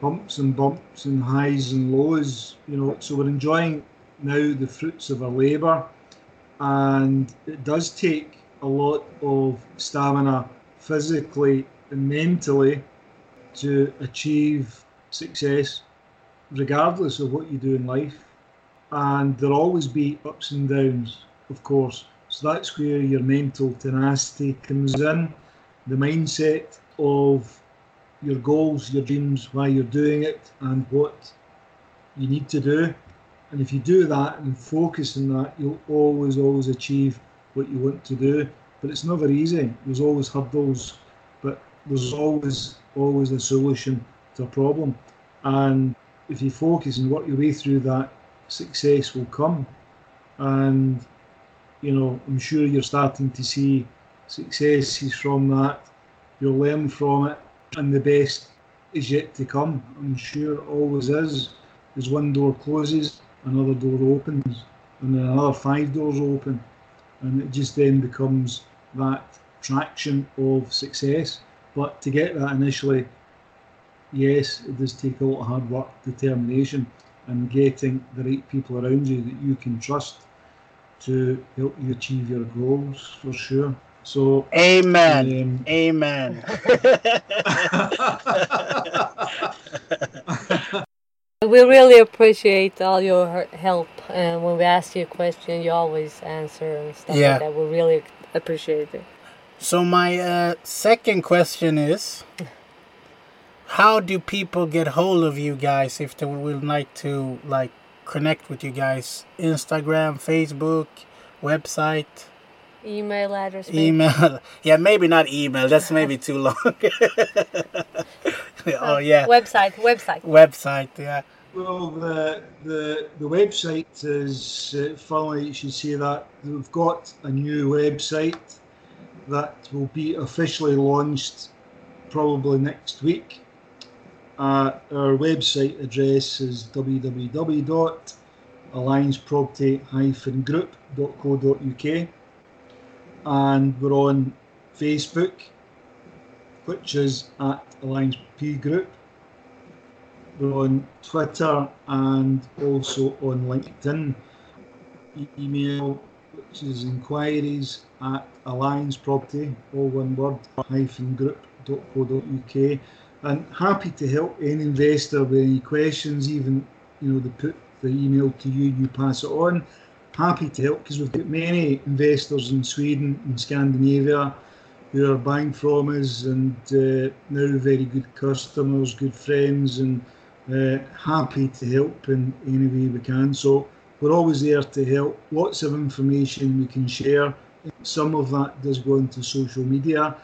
bumps and bumps and highs and lows. You know, so we're enjoying now the fruits of our labour, and it does take a lot of stamina physically and mentally to achieve success, regardless of what you do in life. And there'll always be ups and downs, of course. So that's where your mental tenacity comes in, the mindset of your goals, your dreams, why you're doing it, and what you need to do. And if you do that and focus on that, you'll always, always achieve what you want to do. But it's never easy. There's always hurdles. But there's always always a solution to a problem, and if you focus and work your way through that, success will come. And you know, I'm sure you're starting to see successes from that. You'll learn from it, and the best is yet to come. I'm sure always is. As one door closes, another door opens, and then another five doors open, and it just then becomes that traction of success. But to get that initially, yes, it does take a lot of hard work, determination, and getting the right people around you that you can trust to help you achieve your goals for sure. So, Amen. um, Amen. We really appreciate all your help, and when we ask you a question, you always answer and stuff Yeah. like that. We really appreciate it. So my uh, second question is, how do people get hold of you guys if they would like to like connect with you guys? Instagram, Facebook, website, Email address. maybe? email. Yeah, maybe not email. That's maybe too long. oh yeah, Website. Website. website. Yeah. Well, the the the website is uh, funny. You should say that we've got a new website that will be officially launched probably next week. Uh, our website address is www.allianceproperty-group.co.uk and we're on Facebook, which is at Alliance P Group. We're on Twitter and also on LinkedIn. E- email, which is inquiries at Alliance Property, all one word, hyphen group.co.uk. And happy to help any investor with any questions, even, you know, they put the email to you, you pass it on. Happy to help because we've got many investors in Sweden and Scandinavia who are buying from us and uh, now very good customers, good friends, and uh, happy to help in any way we can. So we're always there to help. Lots of information we can share. Some of that does go into social media,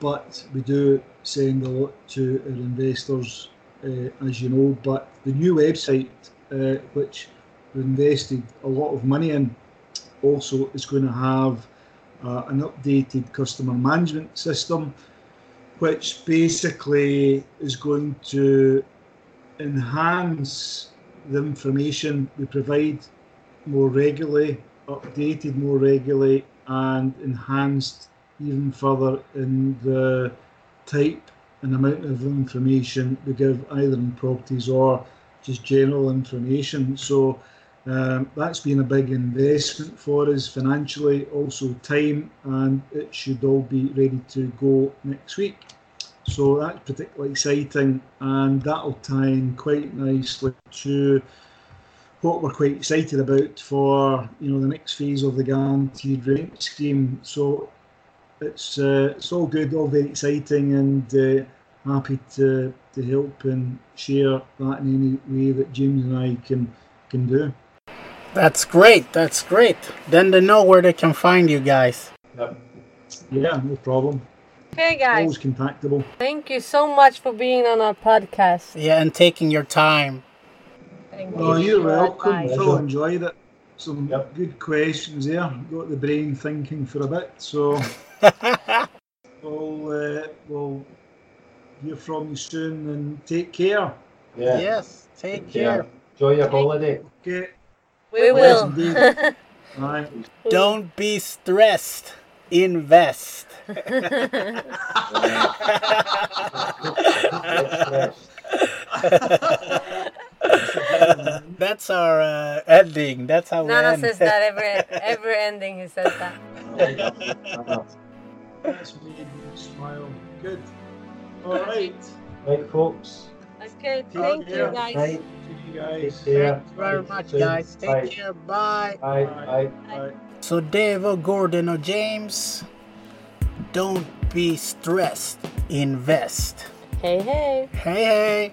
but we do send a lot to our investors, uh, as you know. But the new website, uh, which we invested a lot of money in, also is going to have uh, an updated customer management system, which basically is going to enhance the information we provide more regularly, updated more regularly, and enhanced even further in the type and amount of information we give either in properties or just general information. So um, that's been a big investment for us financially, also time, and it should all be ready to go next week. So that's particularly exciting, and that'll tie in quite nicely to what we're quite excited about for you know the next phase of the guaranteed rent scheme. So it's uh, it's all good, all very exciting, and uh, happy to to help and share that in any way that James and I can can do. That's great. That's great. Then they know where they can find you guys. Yep. Yeah, no problem. Okay, guys. Always contactable. Thank you so much for being on our podcast. Yeah, and taking your time. Thank Oh, you you're for welcome. advice. Phil enjoyed it. Some Yep. good questions there. Got the brain thinking for a bit. So we'll uh, we'll hear from you soon and take care. Yeah. Yes. Take Yeah. care. Enjoy your holiday. Okay. We Yes, will. indeed. Bye. Don't be stressed. Invest. That's our uh, ending. That's how we Nana end. says that every every ending. He says that. That's made me smile. Good. All right. Right, folks. Okay, Take thank you care. guys. Right. See you guys. Take care. Thank you very much, guys. Take Bye. care. Bye. Bye. Bye. Bye. So, Dave or Gordon or James, don't be stressed. Invest. Hey, hey. Hey, hey.